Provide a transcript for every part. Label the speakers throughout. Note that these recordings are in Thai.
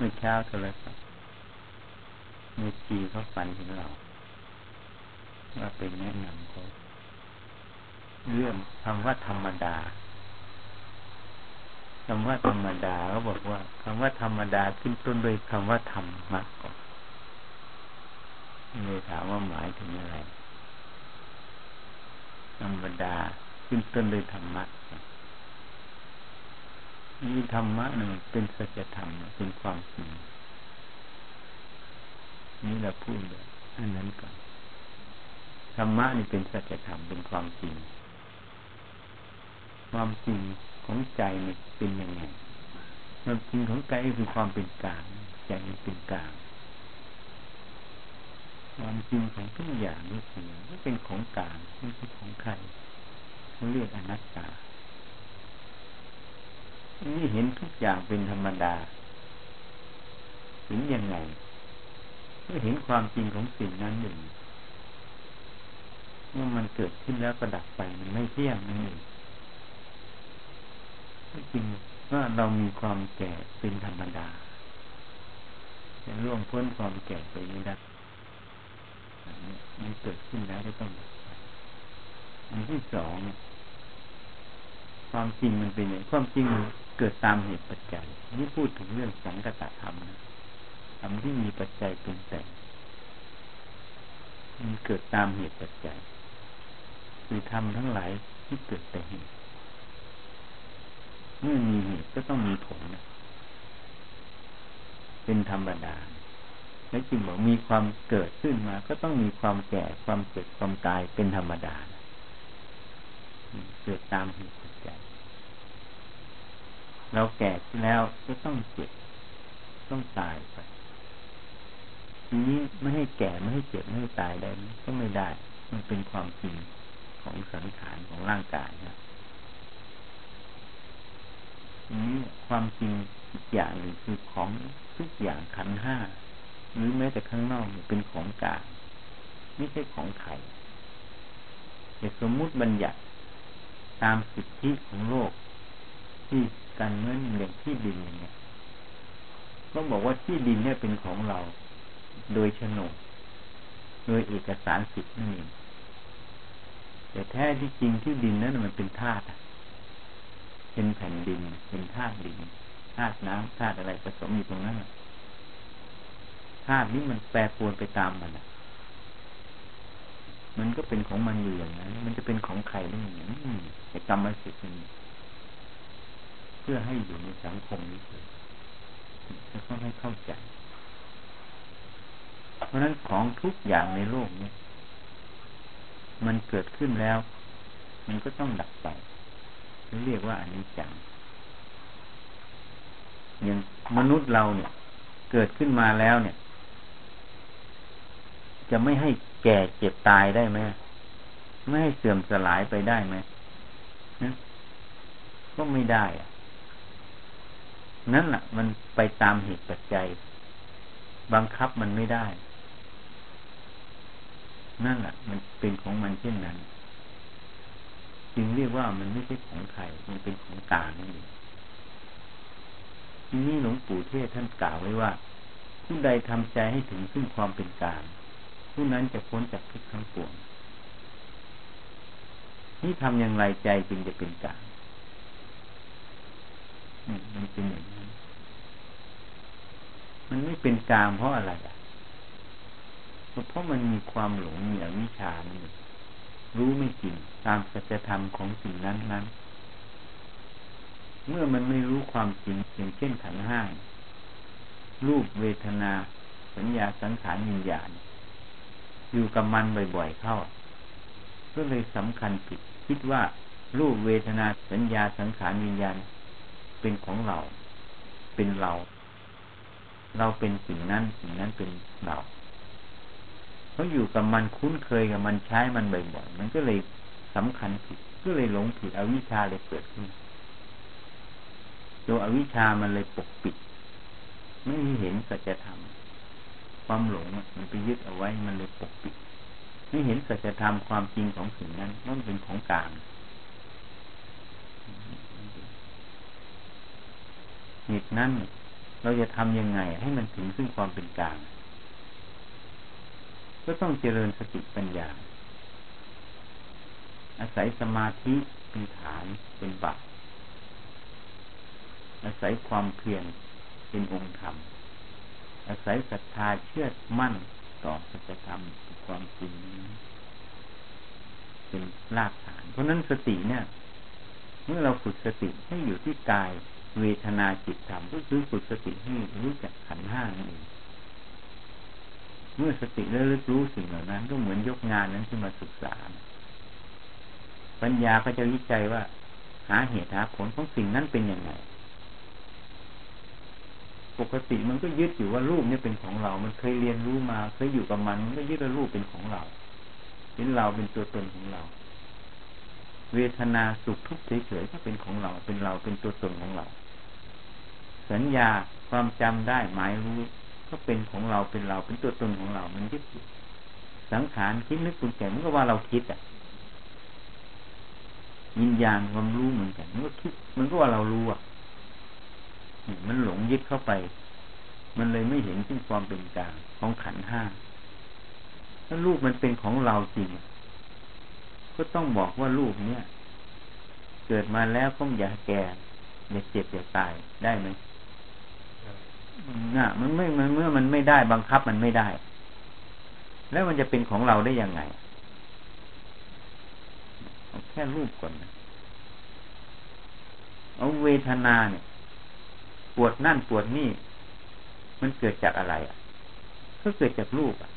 Speaker 1: เมื่อเช้าโทรศัพท์เมื่อชีเขาฝันถึงเรา ว่าเป็นแนะนำเขาเรื่องคำว่าธรรมดาคำว่าธรรมดาเขาบอกว่าคำว่าธรรมดาขึ้นต้นด้วยคำว่าธรรมะก่อนเลยถามว่าหมายถึงอะไร ธรรมดาขึ้นต้นด้วยธรรมะ นี่ธรรมะหนึ่งเป็นสัจธรรมเป็นความจริงนี่เราพูดเลยอันนั้นก่อนธรรมะนี่เป็นสัจธรรมเป็นความจริง ความจริงของใจนี่เป็นยังไงความจริงของใจคือความเป็นกลางใจเป็นกลางความจริงของทุกอย่างนี่คือเป็นของกลางไม่ใช่ของใครเขาเรียกอนัตตา นี่เห็นทุกอย่างเป็นธรรมดา เห็นยังไงเมื่อเห็นความจริงของสิ่งนั้นหนึ่งเมื่อมันเกิดขึ้นแล้วก็ดับไปมันไม่เที่ยงนั่นเองจริงว่าเรามีความแก่เป็นธรรมดาจะล่วงพ้นความแก่ไปไม่ได้มันเกิดขึ้นแล้วก็ต้องดับไปอันที่สอง ความจริงมันเป็นอย่างความจริงมันเกิดตามเหตุปัจจัย นี่พูดถึงเรื่องสังกตธรรมนะธรรมที่มีปัจจัยเป็นแต่งมันเกิดตามเหตุปัจจัยคือทำทั้งหลายที่เกิดแต่เหตุเมื่อมีเหตุก็ต้องมีผลนะเป็นธรรมดา และจึงบอกมีความเกิดขึ้นมา ก็ต้องมีความแก่ความเจ็บความตายเป็นธรรมดา เกิดตามเหตุปัจจัยเราแก่แล้วก็ต้องเจ็บต้องตายไปทีนี้ไม่ให้แก่ไม่ให้เจ็บไม่ให้ตายได้ก็ไม่ได้ มันเป็นความจริงของสังขารของร่างกายนะนี้ความจริงอีกอย่างหนึ่งคือของทุกอย่างขันห้าหรือแม้แต่ข้างนอกเป็นของกลางไม่ใช่ของใครแต่สมมุติบัญญัติ ตามสิทธิของโลก ที่การเงินอย่างที่ดินอย่างเงี้ยก็บอกว่าที่ดินเนี่ยเป็นของเรา โดยโฉนดโดยเอกสารสิทธิ์นั่นเองแต่แท้ที่จริงที่ดินนั้นมันเป็นธาตุเป็นแผ่นดิน เป็นธาตุดินธาตุน้ำธาตุอะไรผสมอยู่ตรงนั้นธาตุนี้มันแปรปรวนไปตามมัน มันก็เป็นของมันอยู่อย่างนั้น มันจะเป็นของใครได้อย่างนี้ไอ้กรรมสิทธิ์นี่เพื่อให้อยู่ในสังคมนี้เลยจะต้องให้เข้าใจ เพราะนั้นของทุกอย่างในโลกนี้มันเกิดขึ้นแล้ว มันก็ต้องดับไป เรียกว่าอนิจจังอย่างมนุษย์เราเนี่ย เกิดขึ้นมาแล้วเนี่ย จะไม่ให้แก่เจ็บตายได้ไหมไม่ให้เสื่อมสลายไปได้ไหมก็ไม่ได้อะนั่นแหละมันไปตามเหตุปัจจัย บังคับมันไม่ได้ นั่นแหละมันเป็นของมันเช่นนั้น จึงเรียกว่ามันไม่ใช่ของใครมันเป็นของกลางนั่นเองทีนี้หลวงปู่เทศท่านกล่าวไว้ว่าผู้ใดทำใจให้ถึงซึ่งความเป็นกลาง ผู้นั้นจะพ้นจากทุกข์ทั้งปวง นี่ทำอย่างไรใจจึงจะเป็นกลางมันเป็นอย่างนั้น มันไม่เป็นกลางเพราะอะไรอะเพราะมันมีความหลงมีอวิชชานี่รู้ไม่จริงตามสัจธรรมของสิ่งนั้นนั้น เมื่อมันไม่รู้ความจริงอย่างเช่นขันห้ารูปเวทนา สัญญาสังขารวิญญาณ อยู่กับมันบ่อยๆเข้า ก็เลยสำคัญผิด คิดว่ารูปเวทนาสัญญาสังขารวิญญาณเป็นของเรา เป็นเรา เราเป็นสิ่งนั้นสิ่งนั้นเป็นเราเขาอยู่กับมันคุ้นเคยกับมันใช้มันบ่อยๆมันก็เลยสำคัญผิดก็เลยหลงผิดอวิชชาเลยเกิดขึ้นตัวอวิชชามันเลยปกปิด ไม่เห็นสัจธรรม ความหลงมันไปยึดเอาไว้ มันเลยปกปิด ไม่เห็นสัจธรรมความจริงของสิ่งนั้นมันเป็นของกลางเหตุนั้นเราจะทำยังไง ให้มันถึงซึ่งความเป็นกลาง ก็ต้องเจริญสติปัญญา อาศัยสมาธิเป็นฐานเป็นบัตอาศัยความเพียรเป็นองค์ธรรม อาศัยศรัทธาเชื่อมั่นต่อสัจธรรมความจริงเป็นรากฐาน เพราะนั้นสติเนี่ย เมื่อเราฝึกสติให้อยู่ที่กายเวทนาจิตธรรมก็คือฝึกสติให้รู้จักขันห้านั่นเองเมื่อสติระลึกรู้สิ่งเหล่านั้น ก็เหมือนยกงานนั้นขึ้นมาศึกษา ปัญญาก็จะวิจัยว่า หาเหตุหาผลของสิ่งนั้นเป็นยังไง ปกติมันก็ยึดอยู่ว่ารูปนี่เป็นของเรา มันเคยเรียนรู้มา เคยอยู่กับมัน มันก็ยึดว่ารูปเป็นของเรา เป็นเราเป็นตัวตนของเรา เวทนาสุขทุกข์เฉยๆก็เป็นของเรา เป็นเรา เป็นตัวตนของเรา สัญญาความจำได้หมายรู้ ก็เป็นของเรา เป็นเรา เป็นตัวตนของเรา มันยึดสังขารคิดนึกปรุงแต่งมันก็ว่าเราคิดอะวิญญาณความรู้เหมือนกันมันก็คิดมันก็ว่าเรารู้อะ มันหลงยึดเข้าไป มันเลยไม่เห็นถึงความเป็นกลางของขันห้าถ้าลูกมันเป็นของเราจริง ก็ต้องบอกว่าลูกเนี้ยเกิดมาแล้วก็อย่าแก่อย่าเจ็บอย่าตายได้ไหมน่ะ มันไม่มันเมื่อมันไม่ได้บังคับมันไม่ได้ แล้วมันจะเป็นของเราได้ยังไงเอาแค่รูปก่อนนะเอาเวทนาเนี่ย วดนั่นปวดนี่มันเกิดจากอะไรอะก็เกิดจากรูปอะ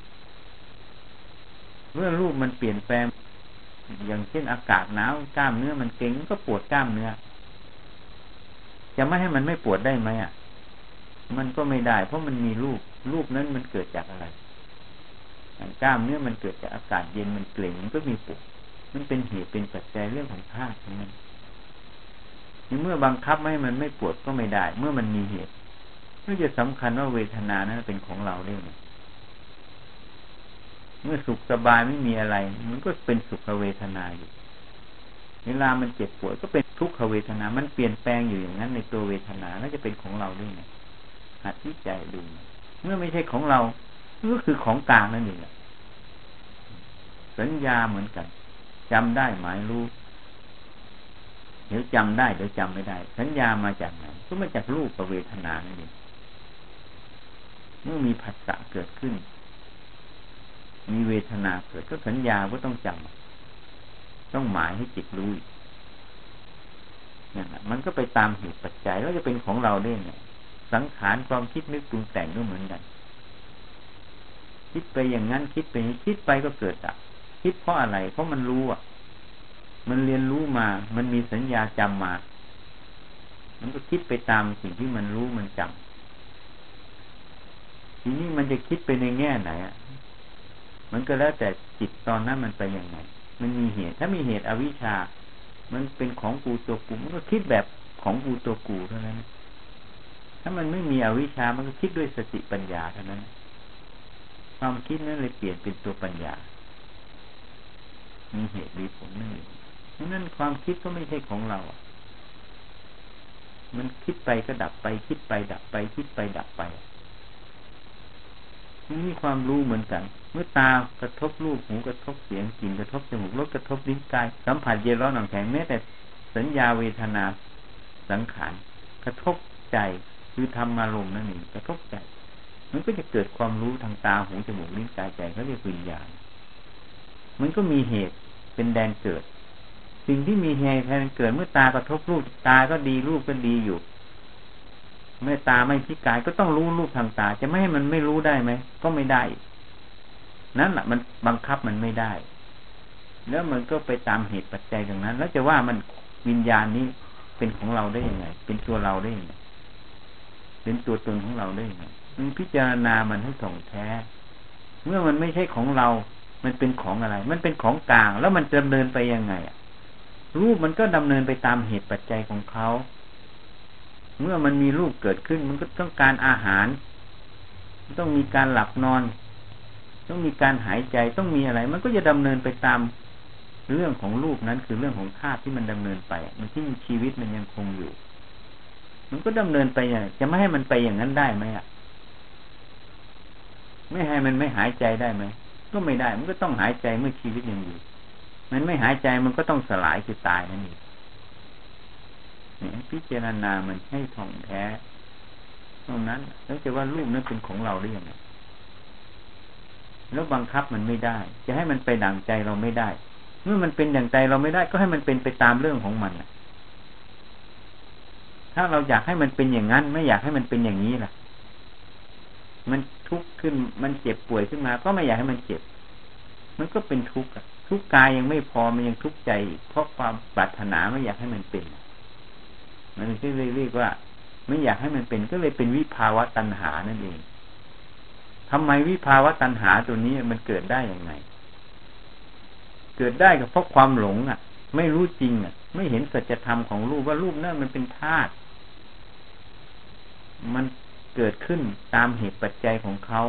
Speaker 1: เมื่อรูปมันเปลี่ยนแปลง อย่างเช่นอากาศหนาวกล้ามเนื้อมันเก่งก็ปวดกล้ามเนื้อ จะไม่ให้มันไม่ปวดได้ไหมอะ มันก็ไม่ได้ เพราะมันมีรูป รูปนั้นมันเกิดจากอะไรกล้ามเนื้อมันเกิดจากอากาศเย็นมันเกร็งมันก็มีปวดมันเป็นเหตุเป็นปัจจัยเรื่องของธาตุทั้งนั้ นเมื่อบังคับไม่ให้มันไม่ปวดก็ไม่ได้ เมื่อมันมีเหตุก็จะสำคัญว่าเวทนานั้นเป็นของเราได้ไหมเมื่อสุขสบายไม่มีอะไร มันก็เป็นสุขเวทนาอยู่ เวลามันเจ็บปวดก็เป็นทุกขเวทนา มันเปลี่ยนแปลงอยู่อย่างนั้น ในตัวเวทนาแล้วจะเป็นของเราด้วยไงหัดที่ใจดูเมื่อไม่ใช่ของเราก็คือของกลางนั่นเองสัญญาเหมือนกันจำได้หมายรู้ เดี๋ยวจำได้เดี๋ยวจำไม่ได้ สัญญามาจากไหนก็มาจากรูปกับเวทนานั่นเองเมื่อมีผัสสะเกิดขึ้น มีเวทนาเกิดก็สัญญาก็ต้องจำต้องหมายให้จิตรู้นี่ยมันก็ไปตามเหตุปัจจัยแล้วจะเป็นของเราได้ไงสังขารความคิดนึกปรุงแต่งก็เหมือนกัน คิดไปอย่างนั้นคิดไปคิดไปก็เกิดอะคิดเพราะอะไร เพราะมันรู้อะ มันเรียนรู้มา มันมีสัญญาจำมา มันก็คิดไปตามสิ่งที่มันรู้มันจำทีนี้มันจะคิดไปในแง่ไหนอะ มันก็แล้วแต่จิตตอนนั้นมันไปยังไง มันมีเหตุ ถ้ามีเหตุอวิชชา มันเป็นของกูตัวกู มันก็คิดแบบของกูตัวกูเท่านั้น ถ้ามันไม่มีอวิชชา มันก็คิดด้วยสติปัญญาเท่านั้น ความคิดนั้นเลยเปลี่ยนเป็นตัวปัญญา มีเหตุมีผลนั่นเอง นั้นความคิดก็ไม่ใช่ของเรา มันคิดไปก็ดับไป คิดไปดับไป คิดไปดับไปมีความรู้เหมือนกัน เมื่อตากระทบรูปหูกระทบเสียงกลิ่นกระทบจมูกรสกระทบลิ้นกาย สัมผัสเย็นร้อนหนังแข็งแม้แต่สัญญาเวทนาสังขารกระทบใจคือธรรมารมณ์นั่นเองกระทบใจ มันก็จะเกิดความรู้ทางตาหูจมูกลิ้นกายใจเขาเรียกวิญญาณ มันก็มีเหตุเป็นแดนเกิด สิ่งที่มีเหตุแทนเกิดเมื่อตากระทบรูปตาก็ดีรูปก็ดีอยู่ เมื่อตาไม่พิการก็ต้องรู้รูปทางตา จะไม่ให้มันไม่รู้ได้ไหมก็ไม่ได้ นั่นแหละมันบังคับมันไม่ได้ แล้วมันก็ไปตามเหตุปัจจัยตรงนั้น แล้วจะว่ามันวิญญาณนี้เป็นของเราได้ยังไง เป็นตัวเราได้ยังไงเป็นตัวตนของเราได้ยังไงมันพิจารณามันให้ถ่องแท้ เมื่อมันไม่ใช่ของเรา มันเป็นของอะไร มันเป็นของกลาง แล้วมันดำเนินไปยังไง รูปมันก็ดำเนินไปตามเหตุปัจจัยของเขา เมื่อมันมีรูปเกิดขึ้น มันก็ต้องการอาหาร ต้องมีการหลับนอน ต้องมีการหายใจต้องมีอะไร มันก็จะดำเนินไปตามเรื่องของรูปนั้นคือเรื่องของธาตุที่มันดำเนินไป มันที่มีชีวิตมันยังคงอยู่ มันก็ดำเนินไปอย่างจะไม่ให้มันไปอย่างนั้นได้ไหมอะ ไม่ให้มันไม่หายใจได้ไหมก็ไม่ได้ มันก็ต้องหายใจเมื่อชีวิตยังอยู่ มันไม่หายใจมันก็ต้องสลายคือตายนั่นเองเนี่ยพิจารณามันให้ท่องแท้ตรงนั้น แล้วจะว่ารูปนั้นเป็นของเราได้ยังไงแล้วบังคับมันไม่ได้ จะให้มันไปดั่งใจเราไม่ได้ เมื่อมันเป็นอย่งใจเราไม่ได้ ก็ให้มันเป็นไปตามเรื่องของมันถ้าเราอยากให้มันเป็นอย่างนั้น ไม่อยากให้มันเป็นอย่างนี้ล่ะ มันทุกข์ขึ้น มันเจ็บป่วยขึ้นมา ก็ไม่อยากให้มันเจ็บ มันก็เป็นทุกข์ ทุกกายยังไม่พอมันยังทุกใจเพราะความปรารถนาไม่อยากให้มันเป็น มันก็เลยเรียกว่า ไม่อยากให้มันเป็น ก็เลยเป็นวิภาวะตัณหานั่นเองทำไมวิภาวะตัณหาตัวนี้มันเกิดได้อย่างไง เกิดได้ก็เพราะความหลงอะ ไม่รู้จริงอะ ไม่เห็นสัจธรรมของรูปว่ารูปนั่นมันเป็นธาตุมันเกิดขึ้นตามเหตุปัจจัยของเขา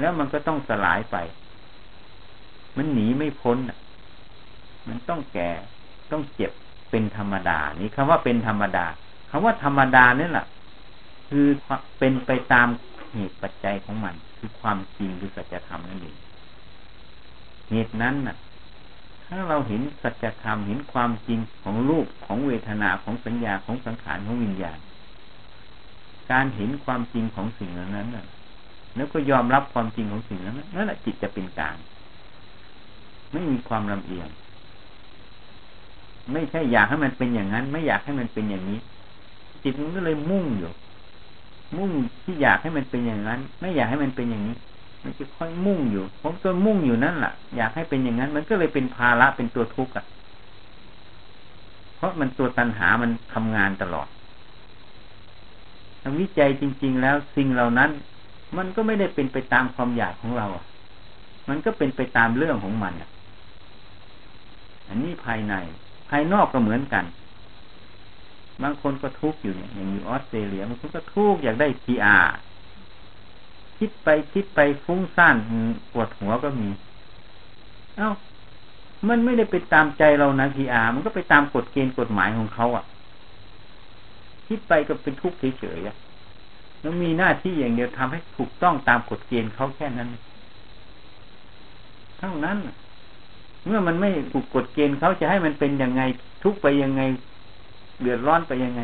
Speaker 1: แล้วมันก็ต้องสลายไป มันหนีไม่พ้นอะ มันต้องแก่ ต้องเจ็บ เป็นธรรมดา นี่คำว่าเป็นธรรมดาคำว่าธรรมดานี่แหละคือเป็นไปตามเหตุปัจจัยของมัน คือความจริงคือสัจธรรมนั่นเอง เหตุนั้นน่ะ ถ้าเราเห็นสัจธรรมเห็นความจริงของรูปของเวทนาของสัญญาของสังขารของวิญญาณ การเห็นความจริงของสิ่งเหล่านั้นน่ะแล้วก็ยอมรับความจริงของสิ่งนั้นนั่นแหละจิตจะเป็นกลางไม่มีความลำเอียง ไม่ใช่อยากให้มันเป็นอย่างนั้น ไม่อยากให้มันเป็นอย่างนี้ จิตมันก็เลยมุ่งอยู่ มุ่งที่อยากให้มันเป็นอย่างนั้น ไม่อยากให้มันเป็นอย่างนี้ มันจะค่อยมุ่งอยู่ผมตัวมุ่งอยู่นั่นแหละอยากให้เป็นอย่างนั้น มันก็เลยเป็นภาระเป็นตัวทุกข์อะ เพราะมันตัวตัณหามันทำงานตลอดทางวิจัยจริง ๆ แล้วสิ่งเหล่านั้น มันก็ไม่ได้เป็นไปตามความอยากของเราอะ มันก็เป็นไปตามเรื่องของมันอะ อันนี้ภายใน ภายนอกก็เหมือนกัน บางคนก็ทุกข์อยู่เนี่ยอย่างอยู่ออสเตรเลียบางคนก็ทุกข์อยากได้พีอาคิดไปคิดไปฟุ้งซ่านปวดหัวก็มี เอา้า มันไม่ได้ไปตามใจเรานะพีอามันก็ไปตามกฎเกณฑ์กฎหมายของเขาอะ่ะ คิดไปก็เป็นทุกข์เฉยๆอะแล้วมีหน้าที่อย่างเดียวทำให้ถูกต้องตามกฎเกณฑ์เขาแค่นั้น เท่านั้น เมื่อมันไม่ถูกกฎเกณฑ์เขาจะให้มันเป็นยังไงทุกไปยังไงเดือดร้อนไปยังไง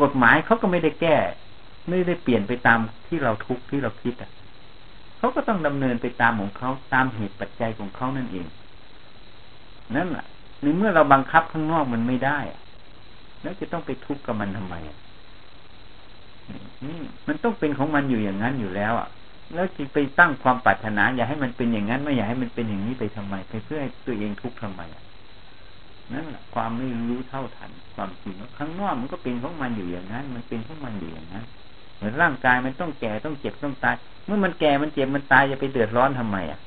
Speaker 1: กฎหมายเขาก็ไม่ได้แก้ ไม่ได้เปลี่ยนไปตามที่เราทุกข์ที่เราคิดอะเขาก็ต้องดำเนินไปตามของเขาตามเหตุปัจจัยของเขานั่นเอง นั่นแหละในเมื่อเราบังคับข้างนอกมันไม่ได้แล้วจะต้องไปทุกข์กับมันทำไมนี่มันต้องเป็นของมันอยู่อย่างนั้นอยู่แล้วอะ แล้วจะไปตั้งความปรารถนา อย่าให้มันเป็นอย่างนั้นไม่อยากให้มันเป็นอย่างนี้ไปทำไม ไปเพื่อให้ตัวเองทุกข์ทำไมนั่นแหละความไม่รู้เท่าทันความจริงข้างนอกมันก็เป็นของมันอยู่อย่างนั้น มันเป็นของมันอยู่อย่างนั้นเหมือนร่างกายมันต้องแก่ต้องเจ็บต้องตาย เมื่อมันแก่มันเจ็บมันตายจะไปเดือดร้อนทำไมอะ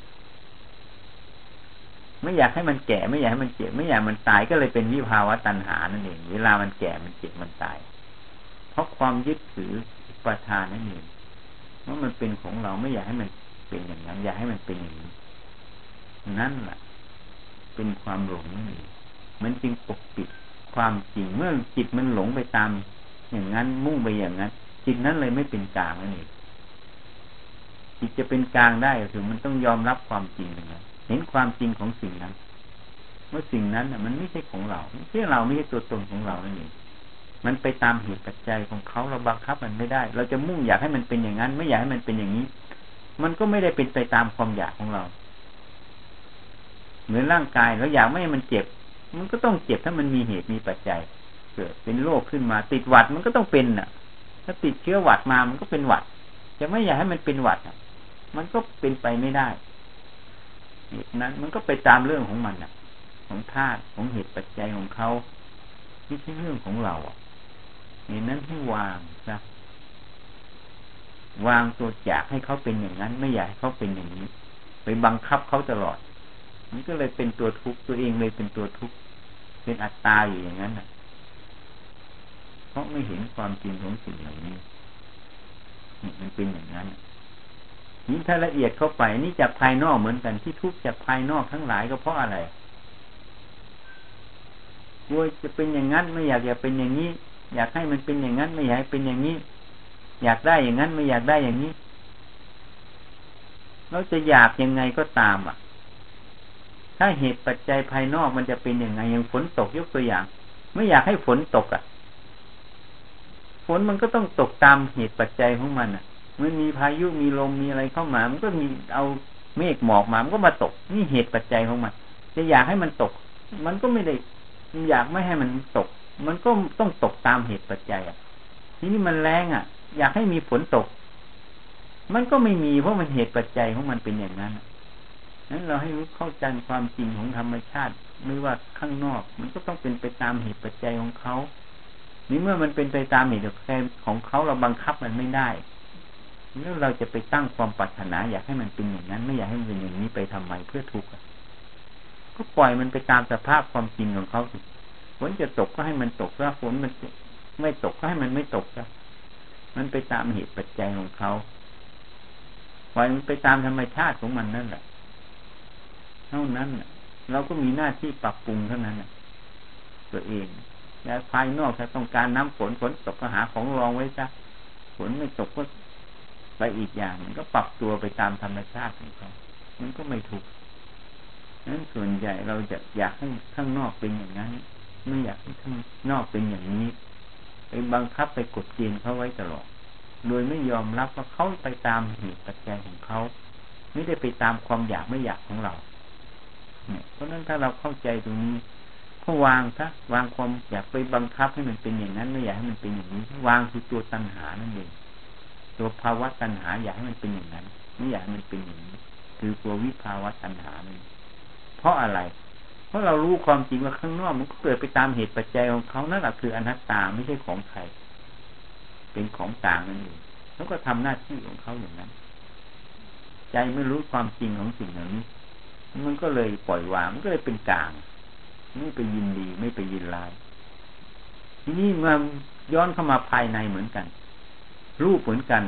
Speaker 1: ไม่อยากให้มันแก่ไม่อยากให้มันเจ็บไม่อยากมันตายก็เลยเป็นวิภาวะตัณหานั่นเอง เวลามันแก่มันเจ็บมันตาย เพราะความยึดถือประทานนั่นเอง ว่ามันเป็นของเราไม่อยากให้มันเป็นอย่างนั้น อยากให้มันเป็นอย่างนี้นั่นแหละเป็นความหลงนั่นเองมันจึงปกปิดความจริงเมื่อจิตมันหลงไปตาม อย่างนั้นมุ่งไปอย่างนั้น จิตนั้นเลยไม่เป็นกลางนั่นเองจิตจะเป็นกลางได้คือมันต้องยอมรับความจริงนะเห็นความจริงของสิ่งนั้น เมื่อสิ่งนั้นอะ มันไม่ใช่ของเราไม่ใช่เราไม่ใช่ตัวตนของเรานั่นเอง มันไปตามเหตุปัจจัยของเขาเราบังคับมันไม่ได้ เราจะมุ่งอยากให้มันเป็นอย่างนั้น ไม่อยากให้มันเป็นอย่างนี้ มันก็ไม่ได้เป็นไปตามความอยากของเรา เหมือนร่างกายเราอยากไม่ให้มันเจ็บ มันก็ต้องเจ็บถ้ามันมีเหตุมีปัจจัย เกิดเป็นโรคขึ้นมา ติดหวัดมันก็ต้องเป็นอะ ถ้าติดเชื้อหวัดมามันก็เป็นหวัด จะไม่อยากให้มันเป็นหวัดอะ มันก็เป็นไปไม่ได้เหตุนั้น มันก็ไปตามเรื่องของมันอะ ของธาตุของเหตุปัจจัยของเขาไม่ใช่เรื่องของเราอะ เหตุนั้นให้วางนะวางตัวอยากให้เขาเป็นอย่างนั้น ไม่อยากให้เขาเป็นอย่างนี้ ไปบังคับเขาตลอดมันก็เลยเป็นตัวทุกข์ตัวเองเลยเป็นตัวทุกข์เป็นอัตตาอยู่อย่างนั้นนะเพราะไม่เห็นความจริงของสิ่งเหล่านี้นี่มันเป็นอย่างนั้นนี่ถ้าละเอียดเข้าไปนี่จากภายนอกเหมือนกันที่ทุกข์จากภายนอกทั้งหลายก็เพราะอะไรกลัวจะเป็นอย่างนั้นไม่อยากอยากเป็นอย่างนี้ อยากให้มันเป็นอย่างนั้นไม่อยากให้เป็นอย่างนี้ อยากได้อย่างนั้นไม่อยากได้อย่างนี้เราจะอยากยังไงก็ตามอะ ถ้าเหตุปัจจัยภายนอกมันจะเป็นยังไงอย่างฝนตกยกตัวอย่าง ไม่อยากให้ฝนตกอะ ฝนมันก็ต้องตกตามเหตุปัจจัยของมันอะมันมีพายุมีลมมีอะไรเข้ามา มันก็มีเอาเมฆหมอกมา มันก็มาตก นี่เหตุปัจจัยของมัน จะอยากให้มันตก มันก็ไม่ได้ อยากไม่ให้มันตก มันก็ต้องตกตามเหตุปัจจัยอะทีนี้มันแรงอะ อยากให้มีฝนตก มันก็ไม่มีเพราะมันเหตุปัจจัยของมันเป็นอย่างนั้นนั้นเราให้รู้เข้าใจความจริงของธรรมชาติไม่ว่าข้างนอก มันก็ต้องเป็นไปตามเหตุปัจจัยของเขานี่เมื่อมันเป็นไปตามเหตุปัจจัยของเขาเราบังคับมันไม่ได้แล้วเราจะไปตั้งความปรารถนา อยากให้มันเป็นอย่างนั้น ไม่อยากให้มันเป็นอย่างนี้ไปทำไมเพื่อทุกข์ก็ปล่อยมันไปตามสภาพความจริงของเขาสิ ฝนจะตกก็ให้มันตกถ้าฝนมันไม่ตกก็ให้มันไม่ตกซะมันไปตามเหตุปัจจัยของเขาปล่อยมันไปตามธรรมชาติของมันนั่นแหละ เท่านั้นเราก็มีหน้าที่ปรับปรุงเท่านั้นตัวเองแต่ภายนอกถ้าต้องการน้ำฝนฝนตกก็หาของรองไว้ซะฝนไม่ตกก็ไปอีกอย่างมันก็ปรับตัวไปตามธรรมชาติของเขามันก็ไม่ถูกนั้นส่วนใหญ่เราจะอยากให้ข้างนอกเป็นอย่างนั้น ไม่อยากให้ข้างนอกเป็นอย่างนี้ไปบังคับไปกดเกณฑ์เขาไว้ตลอด โดยไม่ยอมรับว่าเขาไปตามเหตุปัจจัยของเขา ไม่ได้ไปตามความอยากไม่อยากของเรา เนี่ย เพราะนั้นถ้าเราเข้าใจตรงนี้ก็วางซะวางความอยากไปบังคับให้มันเป็นอย่างนั้นไม่อยากให้มันเป็นอย่างนี้ วางคือตัวตัณหานั่นเองตัวภาวะตัณหา อยากให้มันเป็นอย่างนั้น ไม่อยากให้มันเป็นอย่างนี้ คือตัววิภาวะตัณหานี่เพราะอะไร เพราะเรารู้ความจริงว่าข้างนอกมันก็เกิดไปตามเหตุปัจจัยของเขานั่นแหละคืออนัตตาไม่ใช่ของใคร เป็นของต่างนั่นเองแล้วก็ทำหน้าที่ของเขาอย่างนั้น ใจไม่รู้ความจริงของสิ่งเหล่านี้มันก็เลยปล่อยวางมันก็เลยเป็นกลาง ไม่ไปยินดีไม่ไปยินร้ายทีนี้มาย้อนเข้ามาภายในเหมือนกัน รูปเหมือนกัน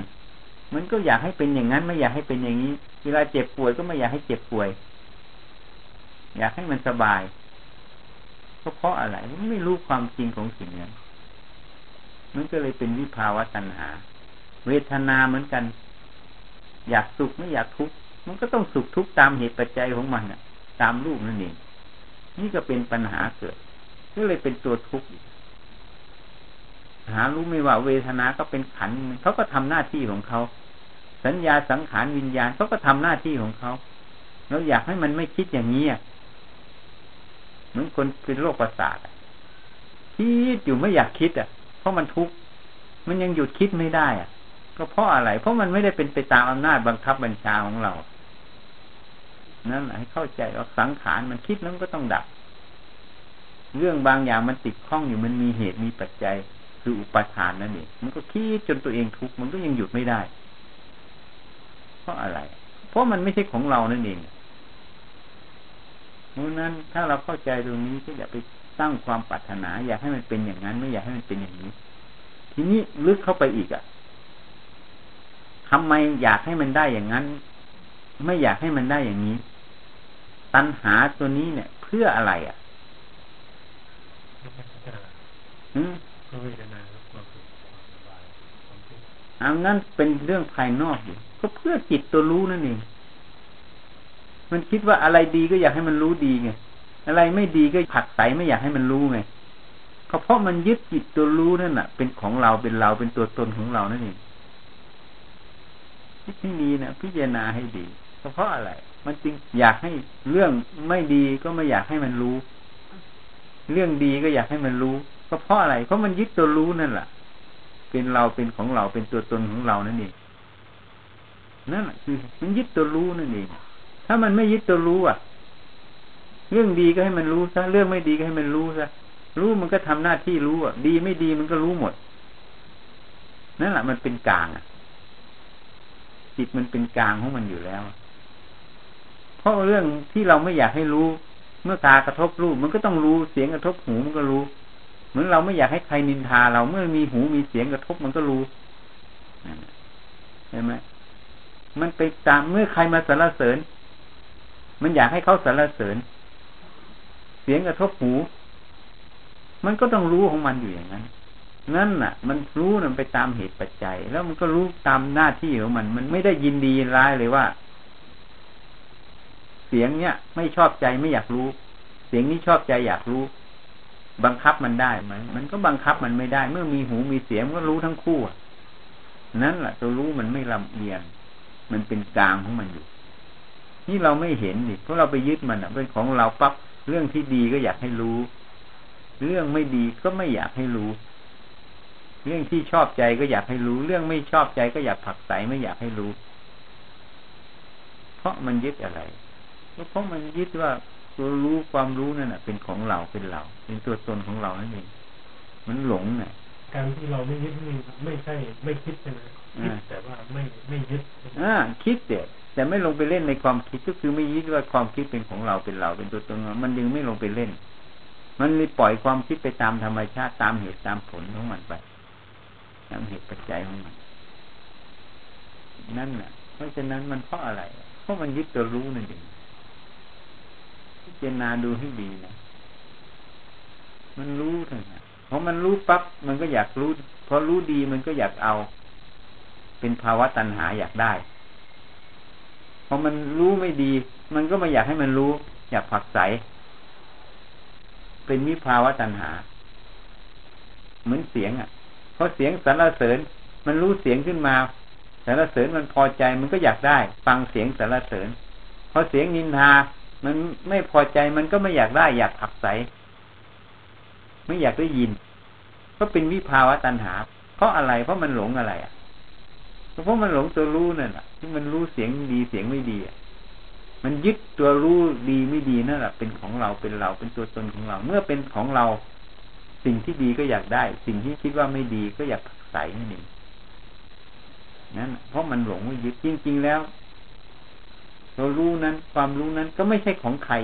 Speaker 1: มันก็อยากให้เป็นอย่างนั้น ไม่อยากให้เป็นอย่างนี้ เวลาเจ็บป่วยก็ไม่อยากให้เจ็บป่วย อยากให้มันสบายก็เพราะอะไรมันไม่รู้ความจริงของสิ่งนั้นมันก็เลยเป็นวิภาวะตัณหา เวทนาเหมือนกัน อยากสุขไม่อยากทุกข์มันก็ต้องสุขทุกข์ตามเหตุปัจจัยของมันอะตามรูปนั่นเองนี่ก็เป็นปัญหาเกิดก็เลยเป็นตัวทุกข์หารู้ไม่ว่าเวทนาก็เป็นขันเขาก็ทำหน้าที่ของเขาสัญญาสังขารวิญญาณเขาก็ทำหน้าที่ของเขาเราอยากให้มันไม่คิดอย่างนี้อะ เหมือนคนเป็นโรคประสาทคิดอยู่ไม่อยากคิดอะ เพราะมันทุกข์มันยังหยุดคิดไม่ได้อะ ก็เพราะอะไร เพราะมันไม่ได้เป็นไปตามอำนาจบังคับบัญชาของเรานั่นให้เข้าใจว่าสังขารมันคิดแล้วก็ต้องดับ เรื่องบางอย่างมันติดข้องอยู่มันมีเหตุมีปัจจัย คืออุปทานนั่นเองมันก็คิดจนตัวเองทุกข์มันก็ยังหยุดไม่ได้ เพราะอะไร เพราะมันไม่ใช่ของเรานั่นเอง เพราะนั้นถ้าเราเข้าใจตรงนี้ก็อย่าไปตั้งความปรารถนา อยากให้มันเป็นอย่างนั้น ไม่อยากให้มันเป็นอย่างนี้ ทีนี้ลึกเข้าไปอีกอะ่ะทำไมอยากให้มันได้อย่างนั้น ไม่อยากให้มันได้อย่างนี้ ตัณหาตัวนี้เนี่ย เพื่ออะไรอะ่ะอืมเวทนาความสุขความสบายความทุกข์อันนั้นเป็นเรื่องภายนอกอยู่ก็เพื่อจิตตัวรู้นั่นเอง มันคิดว่าอะไรดีก็อยากให้มันรู้ดีไงอะไรไม่ดีก็ผักใสไม่อยากให้มันรู้ไงเพราะมันยึดจิตตัวรู้นั่นแหะเป็นของเราเป็นเราเป็นตัวตนของเรานั่นเองที่นี้นะพิจารณาให้ดีเพราะอะไร มันจึงอยากให้เรื่องไม่ดีก็ไม่อยากให้มันรู้ เรื่องดีก็อยากให้มันรู้ก็เพราะอะไร เพราะมันยึดตัวรู้นั่นแหละเป็นเราเป็นของเราเป็นตัวตนของเรานั่นเองนั่นแหละคือมันยึดตัวรู้นั่นเอง ถ้ามันไม่ยึดตัวรู้อะ เรื่องดีก็ให้มันรู้ซะเรื่องไม่ดีก็ให้มันรู้ซะรู้มันก็ทำหน้าที่รู้อะ ดีไม่ดีมันก็รู้หมดนั่นแหละมันเป็นกลางอะ จิตมันเป็นกลางของมันอยู่แล้ว เพราะเรื่องที่เราไม่อยากให้รู้ เมื่อตากระทบรูปมันก็ต้องรู้เสียงกระทบหูมันก็รู้ เหมือนเราไม่อยากให้ใครนินทา เราเมื่อมีหูมีเสียงกระทบมันก็รู้ใช่ไหมมันไปตามเมื่อใครมาสรรเสริญ มันอยากให้เขาสรรเสริญ เสียงกระทบหู มันก็ต้องรู้ของมันอยู่อย่างนั้นนั่นน่ะ มันรู้มันไปตามเหตุปัจจัย แล้วมันก็รู้ตามหน้าที่ของมัน มันไม่ได้ยินดีร้ายเลยว่า เสียงเนี้ยไม่ชอบใจไม่อยากรู้ เสียงนี้ชอบใจอยากรู้ บังคับมันได้ไหมมันก็บังคับมันไม่ได้ เมื่อมีหูมีเสียงก็รู้ทั้งคู่นั่นแหละตัวรู้มันไม่ลำเอียงมันเป็นกลางของมันอยู่ นี่เราไม่เห็นดิเพราะเราไปยึดมันอะเป็นของเราปั๊บเรื่องที่ดีก็อยากให้รู้ เรื่องไม่ดีก็ไม่อยากให้รู้ เรื่องที่ชอบใจก็อยากให้รู้ เรื่องไม่ชอบใจก็อยากผักใสไม่อยากให้รู้ เพราะมันยึดอะไรเพราะมันยึดว่าตัวรู้ความรู้นั่นแหะเป็นของเราเป็นเรา เป็นตัวตนของเรานั่นเองมันหลงเนี่ย
Speaker 2: การที่เราไม่ยึดนี่ไม่ใช่ ไม่คิดใช่ไหมคิดแต่ว่าไม่ไม่ยึด
Speaker 1: อ่าคิดเด็ด แต่ไม่ลงไปเล่นในความคิดก็คือไม่ยึดว่าความคิดเป็นของเราเป็นเราเป็นตัวตนมันยังไม่ลงไปเล่น มันเลยปล่อยความคิดไปตามธรรมชาติตามเหตุตามผลของมันไปตามเหตุปัจจัยของมัน นั่นน่ะเพราะฉะนั้นมันเพราะอะไรเพราะมันยึดตัวรู้นั่นเองพิจารณาดูให้ดีนะมันรู้ทั้งนั้นพอมันรู้ปั๊บมันก็อยากรู้พอรู้ดีมันก็อยากเอา เป็นภาวะตัณหาอยากได้ พอมันรู้ไม่ดี มันก็ไม่อยากให้มันรู้ อยากผักใส เป็นมิภาวะตัณหา เหมือนเสียงอะเพอเสียงสรรเสริญ มันรู้เสียงขึ้นมาสรรเสริญมันพอใจมันก็อยากได้ ฟังเสียงสรรเสริญพอเสียงนินทา มันไม่พอใจมันก็ไม่อยากได้ อยากผักใส ไม่อยากได้ยิน ก็เป็นวิภาวะตัณหา เพราะอะไร เพราะมันหลงอะไรอะ เพราะมันหลงตัวรู้นั่นแหละที่มันรู้เสียงดีเสียงไม่ดีมันยึดตัวรู้ดีไม่ดีนั่นแหละเป็นของเราเป็นเราเป็นตัวตนของเรา เมื่อเป็นของเรา สิ่งที่ดีก็อยากได้ สิ่งที่คิดว่าไม่ดีก็อยากใส่นั่นเองนั่นเพราะมันหลงว่ยึดจริงๆแล้วเรารู้นั้น ความรู้นั้นก็ไม่ใช่ของใคร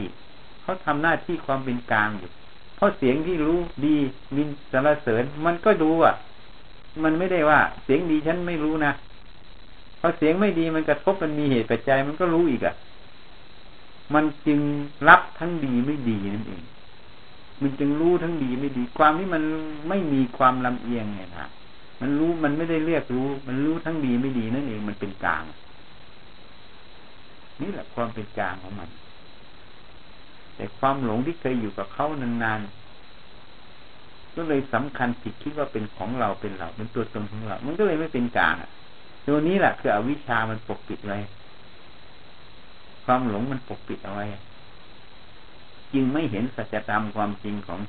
Speaker 1: เขาทำหน้าที่ความเป็นกลางอยู่เพราะเสียงที่รู้ดีมีสรรเสริญ มันก็ดูอะ มันไม่ได้ว่า เสียงดีฉันไม่รู้นะ อเสียงไม่ดีมันกระทบมันมีเหตุปัจจัยมันก็รู้อีกอะ มันจึงรับทั้งดีไม่ดีนั่นเอง มันจึงรู้ทั้งดีไม่ดี ความที่มันไม่มีความลำเอียงไงนะมันรู้มันไม่ได้เรียกรู้ มันรู้ทั้งดีไม่ดีนั่นเองมันเป็นกลาง นี่แหละความเป็นกลางของมัน แต่ความหลงที่เคยอยู่กับเขานานๆก็เลยสำคัญผิดคิดว่าเป็นของเราเป็นเราเป็นตัวตนของเรา มันก็เลยไม่เป็นกลาง ตัวนี้แหละคืออวิชามันปกปิดไว้ ความหลงมันปกปิดเอาไว้ จึงไม่เห็นสัจธรรมความจริงของ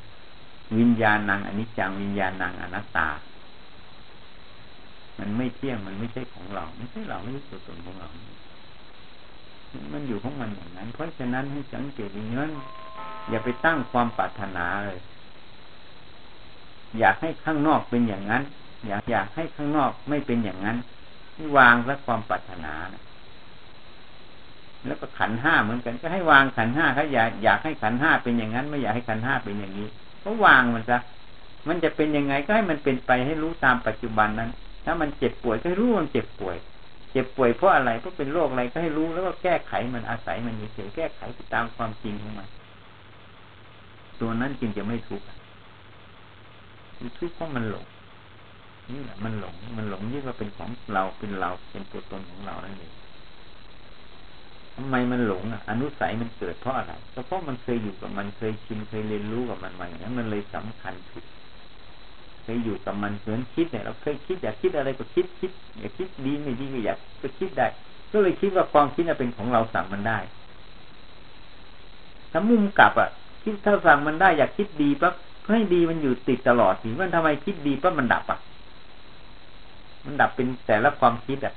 Speaker 1: วิญญาณนางอนิจจังวิญญาณนางอนัตตา มันไม่เที่ยงมันไม่ใช่ของเรา ไม่ใช่เราไม่ใช่ตัวตนของเรา มันอยู่ของมันอย่างนั้น เพราะฉะนั้นให้สังเกตอย่างนั้นอย่าไปตั้งความปรารถนาเลย อยากให้ข้างนอกเป็นอย่างนั้น อยากอยากให้ข้างนอกไม่เป็นอย่างนั้น ให้วางและความปรารถนานะแล้วก็ขันห้าเหมือนกัน ก็ให้วางขันห้าถ้าอยากอยากให้ขันห้าเป็นอย่างนั้น ไม่อยากให้ขันห้าเป็นอย่างนี้ก็วางมันซะมันจะเป็นยังไงก็ให้มันเป็นไปให้รู้ตามปัจจุบันนั้น ถ้ามันเจ็บป่วยก็ให้รู้มันเจ็บป่วย เจ็บป่วยเพราะอะไรเพราะเป็นโรคอะไรก็ให้รู้แล้วก็แก้ไขมันอาศัยมันเฉยแก้ไขตามความจริงของมันตัวนั้นจึงจะไม่ทุกข์ทุกข์เพราะมันหลง นี่แหละมันหลง มันหลงยิ่งว่าเป็นของเราเป็นเราเป็นตัวตนของเรานั่นเองทำไมมันหลงอะอนุสัยมันเกิดเพราะอะไรก็เพราะมันเคยอยู่กับมันเคยชินเคยเรียนรู้กับมันมาอย่างนั้นมันเลยสำคัญผิดเคยอยู่กับมันเหมือนคิดเนี่ยเราเคยคิดอยากคิดอะไรก็คิดคิดอยากคิดดีไม่ดีก็อยากก็คิดได้ ก็เลยคิดว่าความคิดเป็นของเราสั่งมันได้ถ้ามุมกลับอะคิดถ้าสั่งมันได้อยากคิดดีปั๊บให้ดีมันอยู่ติดตลอดสิมันทำไมคิดดีปั๊บมันดับอะ มันดับเป็นแต่ละความคิดอะ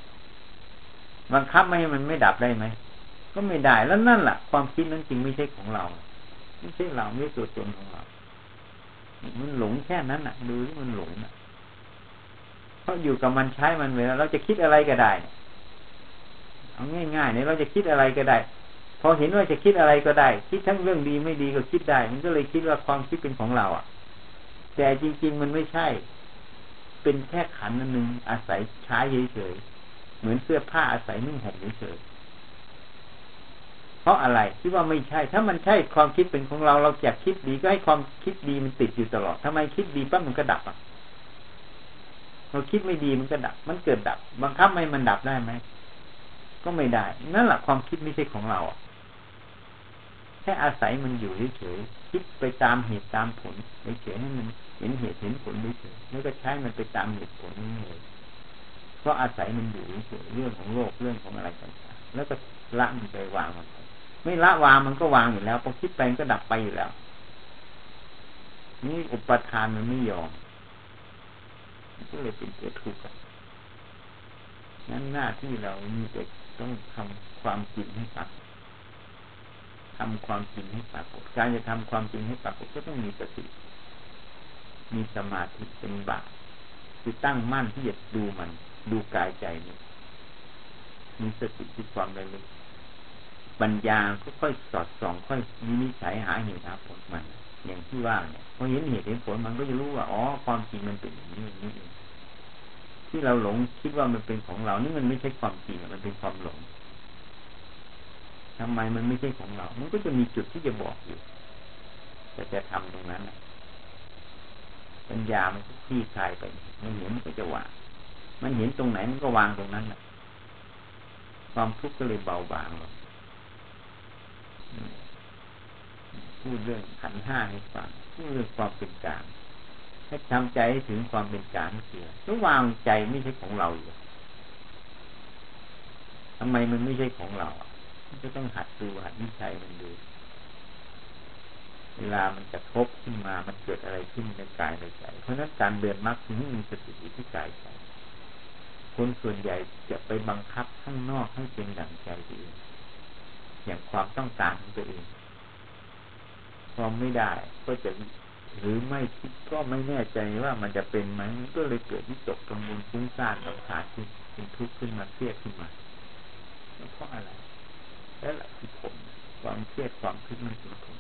Speaker 1: บังคับไม่ให้มันไม่ดับได้ไหมก็ไม่ได้แล้วนั่นแหละความคิดนั้นจริงไม่ใช่ของเรา ไม่ใช่เราไม่ใช่ตัวตนของเรา มันหลงแค่นั้นอะ ดูที่มันหลงอะเพราะอยู่กับมันใช้มันเวลาเราจะคิดอะไรก็ได้เอาง่ายๆเนี่ยเราจะคิดอะไรก็ได้ พอเห็นว่าจะคิดอะไรก็ได้ คิดทั้งเรื่องดีไม่ดีก็คิดได้ มันก็เลยคิดว่าความคิดเป็นของเรา อะ แต่จริง ๆ มันไม่ใช่ เป็นแค่ขันนึงอาศัยใช้เฉยๆเหมือนเสื้อผ้าอาศัยนุ่งห่มเฉยๆเพราะอะไรคิดว่าไม่ใช่ ถ้ามันใช่ความคิดเป็นของเราเราอยากคิดดีก็ให้ความคิดดีมันติดอยู่ตลอดทำไมคิดดีปั๊บมันก็ดับอะเราคิดไม่ดีมันก็ดับ มันเกิดดับ บังคับไม่มันดับได้ไหม ก็ไม่ได้ นั่นแหละความคิดไม่ใช่ของเราแค่อาศัยมันอยู่เฉยๆ คิดไปตามเหตุตามผลเฉยๆให้มัน เห็นเหตุเห็นผลเฉยแล้วก็ใช้มันไปตามเหตุผลนี่เลยเพราะอาศัยมันอยู่เฉยเรื่องของโลกเรื่องของอะไรต่างๆแล้วก็ละมันไปวางมันไปไม่ละวางมันก็วางอยู่แล้วพอคิดไปมันก็ดับไปอยู่แล้ว นี่อุปทานมันไม่ยอมก็เลยเป็นตัวทุกข์นั้นหน้าที่เรามีแต่ต้องทำความจริงให้ปรากฏทำความจริงให้ปรากฏการจะทำความจริงให้ปรากฏก็ต้องมีสติ มีสมาธิเป็นบาตคือตั้งมั่นที่จะดูมัน ดูกายใจนี่มีสติที่ความระลึกปัญญาก็ค่อยสอดส่องค่อยมีนิสัยหาเหตุหาผลมัน อย่างที่ว่าเนี่ยพอเห็นเหตุเห็นผลมันก็จะรู้ว่าอ๋อความจริงมันเป็นอย่างนี้อย่างนี้เองที่เราหลงคิดว่ามันเป็นของเรานี่มันไม่ใช่ความจริงมันเป็นความหลงทำไมมันไม่ใช่ของเรา มันก็จะมีจุดที่จะบอกอยู่แต่จะทำตรงนั้น ปัญญามันก็คลี่คลายไป มันเห็นมันก็จะวาง มันเห็นตรงไหนมันก็วางตรงนั้นแหละความทุกข์ก็เลยเบาบางลงพูดเรื่องขันห้าให้ฟังพูดเรื่องความเป็นกลางให้ทำใจให้ถึงความเป็นกลางเสียต้องวางใจไม่ใช่ของเราอยู่ทำไมมันไม่ใช่ของเราก็ต้องหัดดูหัดนิสัยมันดู เวลามันจะทบขึ้นมา มันเกิดอะไรขึ้นในกายในใจ เพราะนั้นการเดินมรรคถึงมีสติที่กายใจ คนส่วนใหญ่จะไปบังคับข้างนอกให้เป็นดั่งใจตัวเอง อย่างความต้องการของตัวเองพอไม่ได้ก็จะหรือไม่คิดก็ไม่แน่ใจว่ามันจะเป็นไหมก็เลยเกิดวิตกกังวลฟุ้งซ่านลำคาญขึ้นเป็นทุกข์ขึ้นมาเครียดขึ้นมาเพราะอะไรแล้วละคือผลความเครียดความทุกข์มันเป็นผล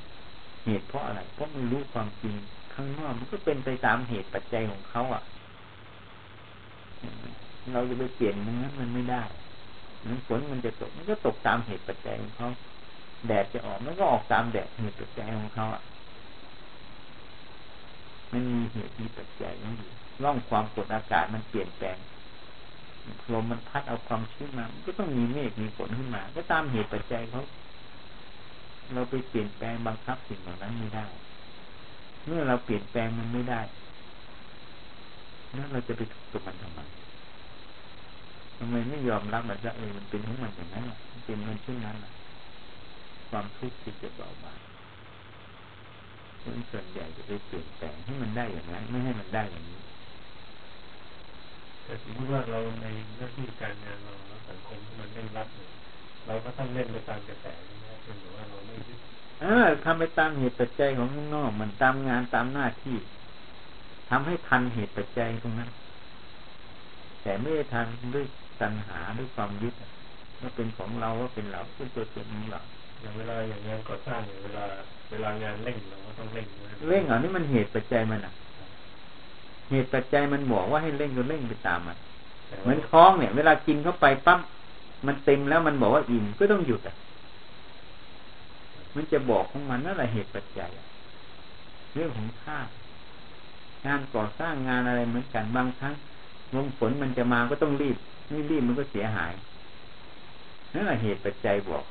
Speaker 1: เหตุเพราะอะไร เพราะไม่รู้ความจริงข้างนอกมันก็เป็นไปตามเหตุปัจจัยของเขาอะ เราจะไปเปลี่ยนมันนั้นมันไม่ได้มันฝนมันจะตก มันก็ตกตามเหตุปัจจัยของเขา แดดจะออก มันก็ออกตามแดดเหตุปัจจัยของเขาอะมันมีเหตุมีปัจจัยนั่นอยู่ร่องความกดอากาศมันเปลี่ยนแปลงลมมันพัดเอาความชื้นมา มันก็ต้องมีเมฆมีฝนขึ้นมา ก็ตามเหตุปัจจัยเขา เราไปเปลี่ยนแปลงบังคับสิ่งเหล่านั้นไม่ได้ เมื่อเราเปลี่ยนแปลงมันไม่ได้ แล้วเราจะไปทุกข์กับมันทำไมทำไมไม่ยอมรับมันจะเออมันเป็นของมันอย่างนั้นเป็นมันเช่นนั้นความทุกข์ที่จะเบาบางคนส่วนใหญ่จะไปเปลี่ยนแปลงให้มันได้อย่างนั้นไม่ให้มันได้อย่างนี้
Speaker 2: แต่สมมติว่าเราในหน้าที่การงานเราสังคมมันเร่รัด เราก็ต้องเล่นไปตามกระแสนะเป็นหรือว่าเราไม่ยึด
Speaker 1: เออทำไปตามเหตุปัจจัยของข้างนอกมันตามงานตามหน้าที่ทำให้ทันเหตุปัจจัยตรงนั้น แต่ไม่ได้ทันด้วยตัณหาด้วยความยึดว่าเป็นของเราว่าเป็นเราเป็นตัวตนของเรา
Speaker 2: อย่างเวลาอย่างงานก่อสร้างอย่างเวลา เวลางานเร่งเราก็ต้องเร่ง
Speaker 1: เร่งเหรอนี่มันเหตุปัจจัยมันอะ เหตุปัจจัยมันบอกว่าให้เร่งก็เร่งไปตามมันเหมือนท้องเนี่ย เวลากินเข้าไปปั๊บ มันเต็มแล้วมันบอกว่าอิ่มก็ต้องหยุดอะ มันจะบอกของมันนั่นแหละเหตุปัจจัยเรื่องของค่างานก่อสร้างงานอะไรเหมือนกันบางครั้งลมฝนมันจะมาก็ต้องรีบไม่รีบมันก็เสียหายนั่นแหละเหตุปัจจัยบอก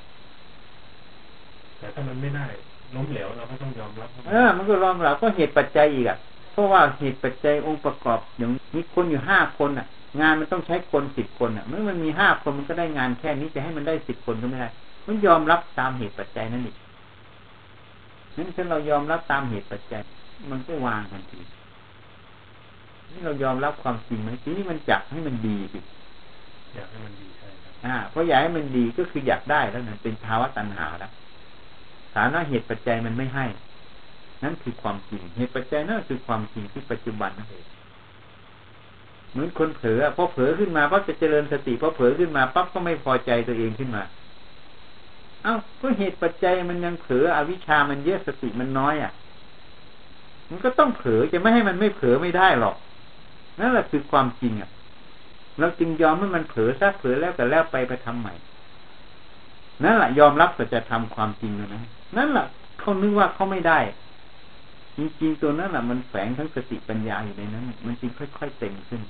Speaker 2: แต่ถ้ามันไม่ได้ล้มเหลวเราก็ต้องยอมรับ
Speaker 1: เออมันก็ยอมรับก็เหตุปัจจัยอีกอะเพราะว่าเหตุปัจจัยองค์ประกอบอย่างมีคนอยู่ห้าคนอะ งานมันต้องใช้คนสิบคนอะเมื่อมันมีห้าคนมันก็ได้งานแค่นี้จะให้มันได้สิบคนก็ไม่ได้ มันยอมรับตามเหตุปัจจัยนั่นเองนั้นถ้าเรายอมรับตามเหตุปัจจัย มันก็วางทันทีนี่เรายอมรับความจริงไหมทีนี้มันจับให้มันดีสิ
Speaker 2: อยากให้มันดีใช่ครับ
Speaker 1: อ่าเพราะอยากให้มันดีก็คืออยากได้แล้วนั่นเป็นภาวะตัณหาแล้วฐานะเหตุปัจจัยมันไม่ให้ นั่นคือความจริงเหตุปัจจัยนั่นคือความจริงที่ปัจจุบันนั่นเอง เหมือนคนเผลอพอเผลอขึ้นมาปั๊บจะเจริญสติพอเผลอขึ้นมาปั๊บก็ไม่พอใจตัวเองขึ้นมา เอ้าก็เหตุปัจจัยมันยังเผลออวิชามันเยอะสติมันน้อยอะ มันก็ต้องเผลอจะไม่ให้มันไม่เผลอไม่ได้หรอกนั่นแหละคือความจริงอะเราจึงยอมให้มันเผลอซะเผลอแล้วก็แล้วไปไปทำใหม่นั่นแหละยอมรับสัจธรรมความจริงแล้วนะนั่นแหละเขานึกว่าเขาไม่ได้จริงๆตัวนั้นแหละมันแฝงทั้งสติปัญญาอยู่ในนั้น มันจึงค่อยๆเต็มขึ้น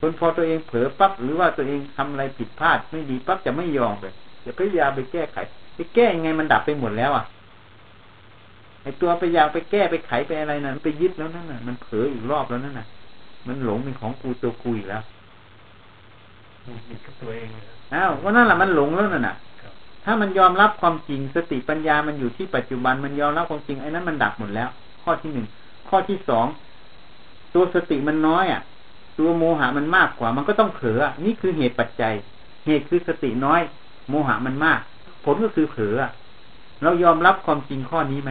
Speaker 1: คนพอตัวเองเผลอปั๊บหรือว่าตัวเองทำอะไรผิดพลาดไม่ดีปั๊บจะไม่ยอมเลยจะพยายามไปแก้ไขไปแก้ยังไงมันดับไปหมดแล้วอะไอตัวไปยาวไปแก้ไปไขไปอะไรนะั้นไปยึดแล้วนั่นน่ะ มันเผลออีกรอบแล้วนั่นน่ะ มันหลงเป็นของกูตัวกูอีกแล้ว
Speaker 2: ผิดกับตัวเอง
Speaker 1: อ้าวว่านั่นแหละมันหลงแล้วนั่นน่ะถ้ามันยอมรับความจริงสติปัญญามันอยู่ที่ปัจจุบันมันยอมรับความจริงไอ้นั้นมันดับหมดแล้ว ข้อที่หนึ่งข้อที่สองตัวสติมันน้อยอะ ตัวโมหะมันมากกว่า มันก็ต้องเผลอนี่คือเหตุปัจจัย เหตุคือสติน้อย โมหะมันมาก ผลก็คือเผลอเรายอมรับความจริงข้อนี้ไหม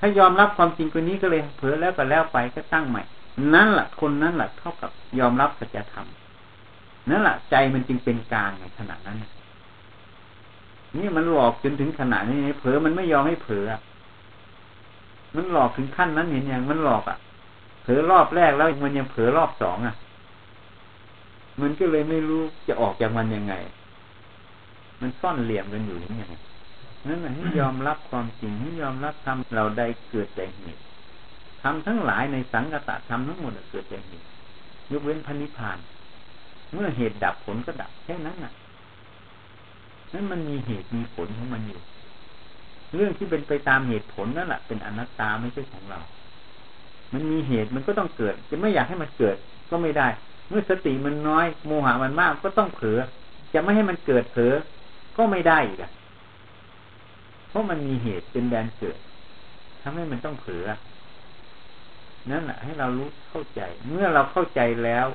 Speaker 1: ถ้ายอมรับความจริงตัวนี้ก็เลยเผลอแล้วก็แล้วไปก็ตั้งใหม่ นั่นแหละคนนั้นแหละเท่ากับยอมรับสัจธรรมนั่นแหละใจมันจึงเป็นกลางในขณะนั้นนี่มันหลอกจนถึงขนาดนี้เผลอมันไม่ยอมให้เผลอมันหลอกถึงขั้นนั้นเห็นอย่างมันหลอกอะ ลอรอบแรกแล้วมันยังเผลอรอบสองอะ มันก็เลยไม่รู้จะออกจากมันยังไง มันซ่อนเหลี่ยมกันอยู่อย่างนี้นั่นแหละให้ยอมรับความจริงให้ยอมรับทำเราได้เกิดแต่เหตุทำทั้งหลายในสังกตะทำทั้งหมดเกิดแต่เหตุยกเว้นพันิพาน เมื่อเหตุดับผลก็ดับแค่นั้นน่ะนั้นมันมีเหตุมีผลของมันอยู่ เรื่องที่เป็นไปตามเหตุผลนั่นแหละเป็นอนัตตาไม่ใช่ของเรา มันมีเหตุมันก็ต้องเกิด จะไม่อยากให้มันเกิดก็ไม่ได้ เมื่อสติมันน้อยโมหะมันมากก็ต้องเผลอจะไม่ให้มันเกิดเผลอก็ไม่ได้อีกอะเพราะมันมีเหตุเป็นแดนเกิดทำให้มันต้องเผลอนั่นแหละให้เรารู้เข้าใจ เมื่อเราเข้าใจแล้ว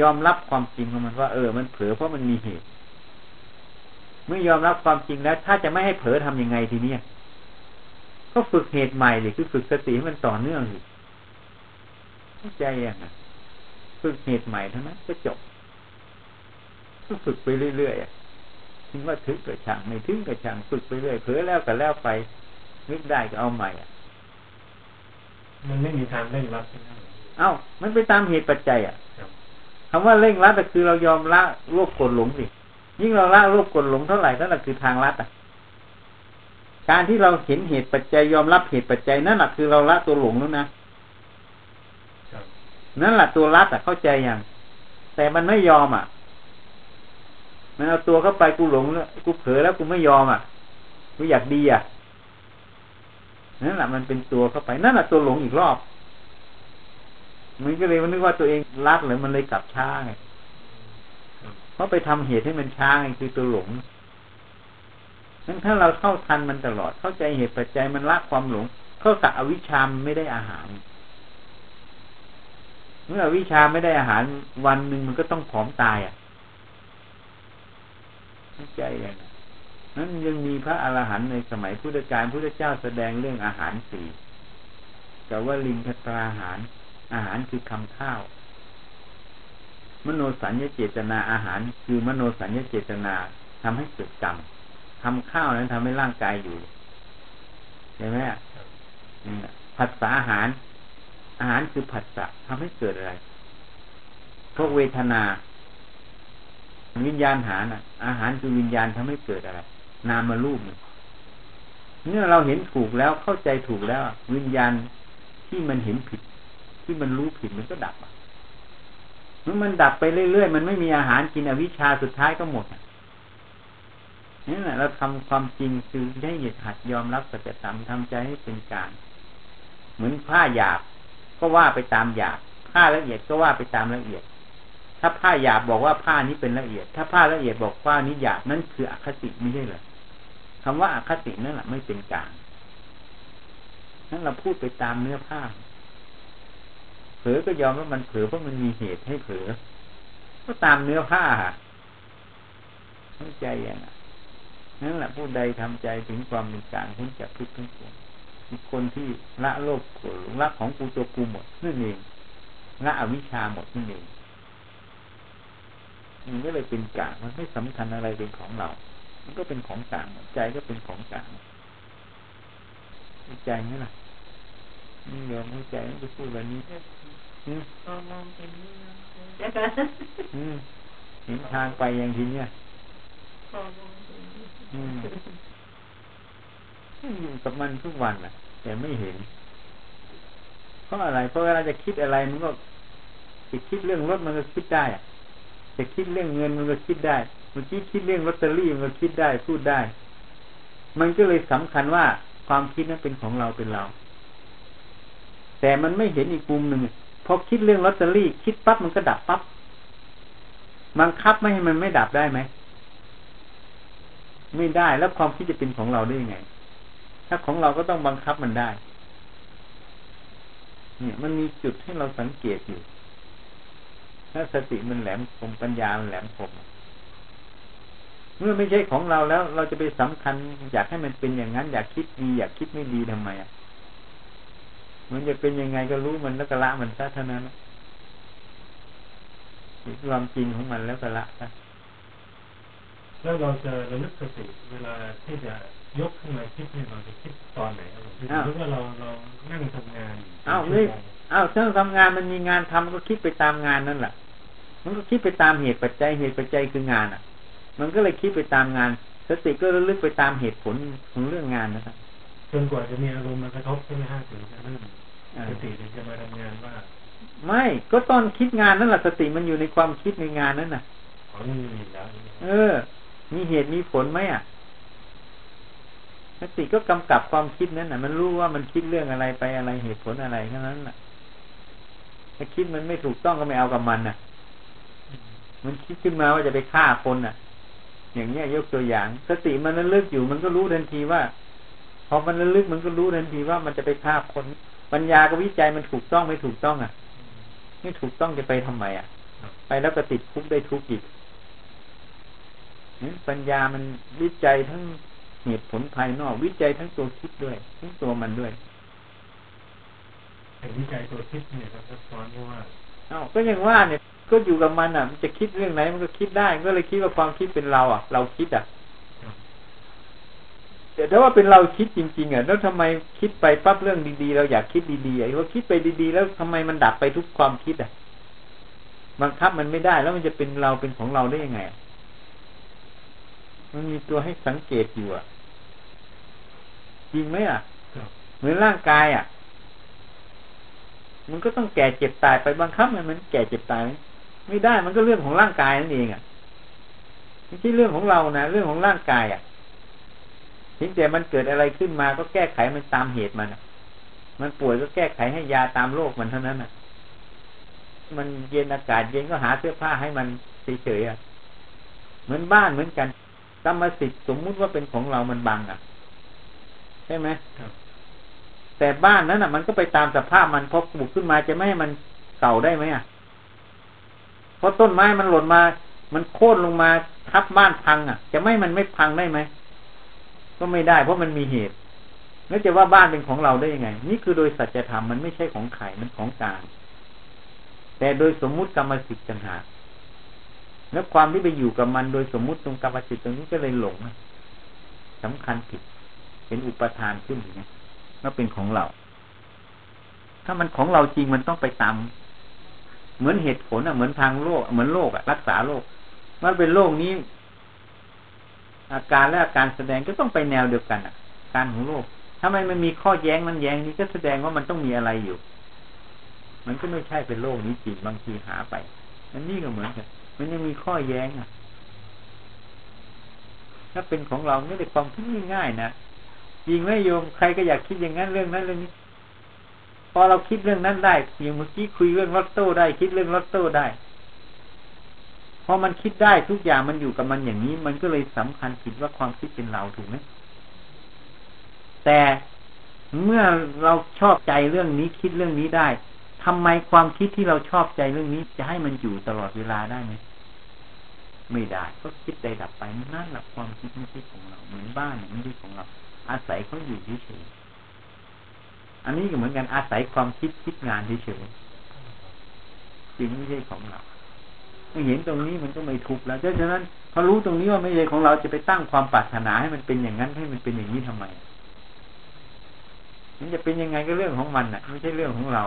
Speaker 1: ยอมรับความจริงของมันว่าเออ มันเผลอเพราะมันมีเหตุ เมื่อยอมรับความจริงแล้ว ถ้าจะไม่ให้เผลอทำยังไงทีเนี้ยก็ฝึกเหตุใหม่เลยคือฝึกสติให้มันต่อเนื่องสิ เข้าใจยังไงฝึกเหตุใหม่เท่านั้นก็จบก็ฝึกไปเรื่อยๆถึงว่าถึงกับช่างไม่ถึงกับช่างฝึกไปเรื่อยเผลอแล้วก็แล้วไปนึกได้ก็เอาใหม่อะ
Speaker 2: มันไม่มีทางเร่งรัด
Speaker 1: เอ้า มันไปตามเหตุปัจจัยอะคำว่าเร่งรัดก็คือเรายอมละโลภโกรธหลงสิยิ่งเราละรูปกดหลงเท่าไหร่นั่นแหละคือทางลัดอะการที่เราเห็นเหตุปัจจัยยอมรับเหตุปัจจัยนั่นแหละคือเราละตัวหลงแล้วนะ นั่นแหละตัวรัดอะเข้าใจอย่างแต่มันไม่ยอมอะ มันเอาตัวเข้าไปกูหลงแล้วกูเผลอแล้วกูไม่ยอมอะกูอยากดีอะนั่นแหละมันเป็นตัวเข้าไปนั่นแหละตัวหลงอีกรอบมันก็เลยมันนึกว่าตัวเองรัดเลยมันเลยกลับช้าไงเพราะไปทำเหตุให้มันช้าไงคือตัวหลงนั้นถ้าเราเข้าทันมันตลอดเข้าใจเหตุปัจจัยมันละความหลง เข้าสักอวิชามไม่ได้อาหาร เมื่อวิชาไม่ได้อาหารวันหนึ่งมันก็ต้องผอมตายอะเข้าใจอย่างนั้นยังมีพระอรหันต์ในสมัยพุทธกาลพุทธเจ้าแสดงเรื่องอาหารสี่แต่ว่าลิงคตราอาหาร อาหารคือคำข้าว มโนสัญญาเจตนาอาหาร คือมโนสัญญาเจตนาทำให้เกิดกรรมทำข้าวนั้นทำให้ร่างกายอยู่ใช่ไหมผัสสะอาหาร อาหารคือผัสสะทำให้เกิดอะไรพวกเวทนา วิญญาณหาน่ะอาหารคือวิญญาณทำให้เกิดอะไร นามารูปเมื่อเราเห็นถูกแล้วเข้าใจถูกแล้ว วิญญาณที่มันเห็นผิด ที่มันรู้ผิดมันก็ดับอะเมื่อมันดับไปเรื่อยๆมันไม่มีอาหารกินอวิชชาสุดท้ายก็หมดนี่แหละเราทำความจริงคือได้หยุดหัดยอมรับสัจธรรมทำใจให้เป็นกลางเหมือนผ้าหยาบ ก็ว่าไปตามหยาบผ้าละเอียดก็ว่าไปตามละเอียด ถ้าผ้าหยาบบอกว่าผ้านี้เป็นละเอียด ถ้าผ้าละเอียดบอกผ้านี้หยาบนั่นคืออคติไม่ใช่เหรอคำว่าอคตินั่นแหละไม่เป็นกลางนั่นเราพูดไปตามเนื้อผ้า เผลอก็ยอมว่ามันเผลอเพราะมันมีเหตุให้เผลอก็ตามเนื้อผ้าเข้าใจอย่างนั้นนั่นแหละผู้ใดทำใจถึงความเป็นกลางพ้นจากทุกข์ทั้งปวง คนที่ละโลภโกรธหลงละของกูตัวกูหมดนั่นเองละอวิชชาหมดนั่นเองมันก็เลยเป็นกลางมันไม่สำคัญอะไรเป็นของเรา มันก็เป็นของกลางใจก็เป็นของกลางใจนี่แหละนี่ยอมใจมันจะพูดแบบนี้
Speaker 3: มองเป็นเห็
Speaker 1: นทางไปอย่างทีเนี้ย อยู่กับมันทุกวันแหละแต่ไม่เห็น เพราะอะไร เพราะเวลาจะคิดอะไรมันก็จะคิดเรื่องรถมันก็คิดได้จะคิดเรื่องเงินมันก็คิดได้เมื่อกี้คิดเรื่องลอตเตอรี่มันก็คิดได้พูดได้ มันก็เลยสำคัญว่าความคิดนั้นเป็นของเราเป็นเรา แต่มันไม่เห็นอีกมุมหนึ่งพอคิดเรื่องลอตเตอรี่ คิดปั๊บมันก็ดับปั๊บบังคับไม่ให้มันไม่ดับได้ไหมไม่ได้แล้วความคิดจะเป็นของเราได้ยังไง ถ้าของเราก็ต้องบังคับมันได้ เนี่ย มันมีจุดให้เราสังเกตอยู่ ถ้าสติมันแหลมคมปัญญามันแหลมคมเมื่อไม่ใช่ของเราแล้ว เราจะไปสำคัญ อยากให้มันเป็นอย่างนั้น อยากคิดดี อยากคิดไม่ดีทำไมอะมันจะเป็นยังไงก็รู้มันแล้วก็ละมันซะเท่านั้นความจริงของมันแล้วก็ละซะ
Speaker 2: แล้วเราจะระลึกสติเวลาที่จะ ยกขึ้นมาคิดเนี่ยเราจะคิดตอนไหนครับผมหรือว่าเราเรานั่งทำงาน
Speaker 1: อ้าวนี่อ้าวถ้าทำงานมันมีงานทำก็คิดไปตามงานนั่นแหละมันก็คิดไปตามเหตุปัจจัยเหตุปัจจัยคืองานอะ มันก็เลยคิดไปตามงาน สติก็ระลึกไปตามเหตุผลของเรื่องงานนะครับ
Speaker 2: จนกว่าจะมีอารมณ์มากระทบใช่ไหมฮะถึงจะเริ่มสติถึงจะมาทำงานว่า ไม่
Speaker 1: ก็ตอนคิดงานนั่นแหละสติมันอยู่ในความคิดในงานนั้นน่ะ
Speaker 2: อ๋อมีแล้ว
Speaker 1: เออ มีเหตุมีผลไหมอะ สติก็กำกับความคิดนั้นน่ะมันรู้ว่ามันคิดเรื่องอะไรไปอะไรเหตุผลอะไรแค่นั้นน่ะ ถ้าคิดมันไม่ถูกต้องก็ไม่เอากับมันน่ะ มันคิดขึ้นมาว่าจะไปฆ่าคนน่ะ อย่างเนี้ยยกตัวอย่าง สติมันนั้นเลิกอยู่มันก็รู้ทันทีว่าพอมันระลึกมันก็รู้ทันทีว่ามันจะไปฆ่าคนปัญญากับวิจัยมันถูกต้องไม่ถูกต้องอะไม่ถูกต้องจะไปทำไมอะ ไปแล้วก็ติดคุกได้ทุกข์อีกปัญญามันวิจัยทั้ง เหตุผลภายนอกวิจัยทั้งตัวคิดด้วยทั้งตัวมันด้วย
Speaker 2: แต่วิจัยตัวคิดเนี่ยครับซ้อนว่า
Speaker 1: อ้าวก็ยังว่าเนี่ย ก็อยู่กับมันอะ มันจะคิดเรื่องไหนมันก็คิดได้ก็เลยคิดว่าความคิดเป็นเราอะ เราคิดอะแต่ถ้าว่าเป็นเราคิดจริงๆอะแล้วทำไมคิดไปปั๊บเรื่องดีๆ เราอยากคิดดีๆไอ้ว่าคิดไปดีๆ แล้วทำไมมันดับไปทุกความคิดอะบังคับมันไม่ได้แล้วมันจะเป็นเราเป็นของเราได้ยังไงมันมีตัวให้สังเกตอยู่อะ จริงไหมอะเหมือนร่างกายอะ มันก็ต้องแก่เจ็บตายไปบังคับมันมันแก่เจ็บตายไม่ได้มันก็เรื่องของร่างกายนั่นเองอะไม่ใช่เรื่องของเรานะเรื่องของร่างกายอะถึงแต่มันเกิดอะไรขึ้นมาก็แก้ไขมันตามเหตุมันมันป่วยก็แก้ไขให้ยาตามโรคมันเท่านั้นอะ มันเย็นอากาศเย็นก็หาเสื้อผ้าให้มันเฉยๆอะ เหมือนบ้านเหมือนกันกรรมสิทธิ์สมมุติว่าเป็นของเรามันบังอะใช่ไหมแต่บ้านนั้นอะ มันก็ไปตามสภาพมันพอปลูกขึ้นมาจะไม่ให้มันเก่าได้ไหมอะเพราะต้นไม้มันหล่นมา มันโค่นลงมาทับบ้านพังอะ จะไม่มันไม่พังได้ไหมก็ไม่ได้ เพราะมันมีเหตุแล้วจะว่าบ้านเป็นของเราได้ยังไง นี่คือโดยสัจธรรมมันไม่ใช่ของไข่มันของกลางแต่โดยสมมุติกรรมสิทธิ์จังหากแล้วความที่ไปอยู่กับมันโดยสมมุติตรงกรรมสิทธิ์ตรงนี้ก็เลยหลงสำคัญผิด เป็นอุปทานขึ้นอย่างนี้ก็เป็นของเรา ถ้ามันของเราจริงมันต้องไปตามเหมือนเหตุผลอะเหมือนทางโลก เหมือนโลกอะรักษาโลกมันเป็นโลกนี้ อาการและอาการแสดงก็ต้องไปแนวเดียวกันอะ การของโลกถ้ามันมันมีข้อแย้งมันแย้งนี้ก็แสดงว่ามันต้องมีอะไรอยู่ มันก็ไม่ใช่เป็นโลกนี้จริงบางทีหาไปมันนี่ก็เหมือนกันมันยังมีข้อแย้งอะ ถ้าเป็นของเราไม่ได้ความคิดง่ายๆนะ ยิงไม่โยมใครก็อยากคิดอย่างนั้นเรื่องนั้นเรื่องนี้ พอเราคิดเรื่องนั้นได้อย่างเมื่อกี้คุยเรื่องลอตโต้ได้ คิดเรื่องลอตโต้ได้พอมันคิดได้ทุกอย่างมันอยู่กับมันอย่างนี้ มันก็เลยสำคัญผิดว่าความคิดเป็นเราถูกไหมแต่เมื่อเราชอบใจเรื่องนี้คิดเรื่องนี้ได้ทำไมความคิดที่เราชอบใจเรื่องนี้ จะให้มันอยู่ตลอดเวลาได้ไหมไม่ได้ก็คิดใดดับไปนั่นแหละความคิดไม่ใช่ของเรา เหมือนบ้านไม่ใช่ของเรา อาศัยเขาอยู่เฉยอันนี้ก็เหมือนกันอาศัยความคิดคิดงานเฉยจริงไม่ใช่ของเราไม่เห็นตรงนี้มันก็ไม่ทุกข์แล้วเพราะฉะนั้นพอรู้ตรงนี้ว่าไม่ใช่ของเราจะไปตั้งความปรารถนาให้มันเป็นอย่างนั้นให้มันเป็นอย่างนี้ทำไมมันจะเป็นยังไงก็เรื่องของมันอะ ไม่ใช่เรื่องของเรา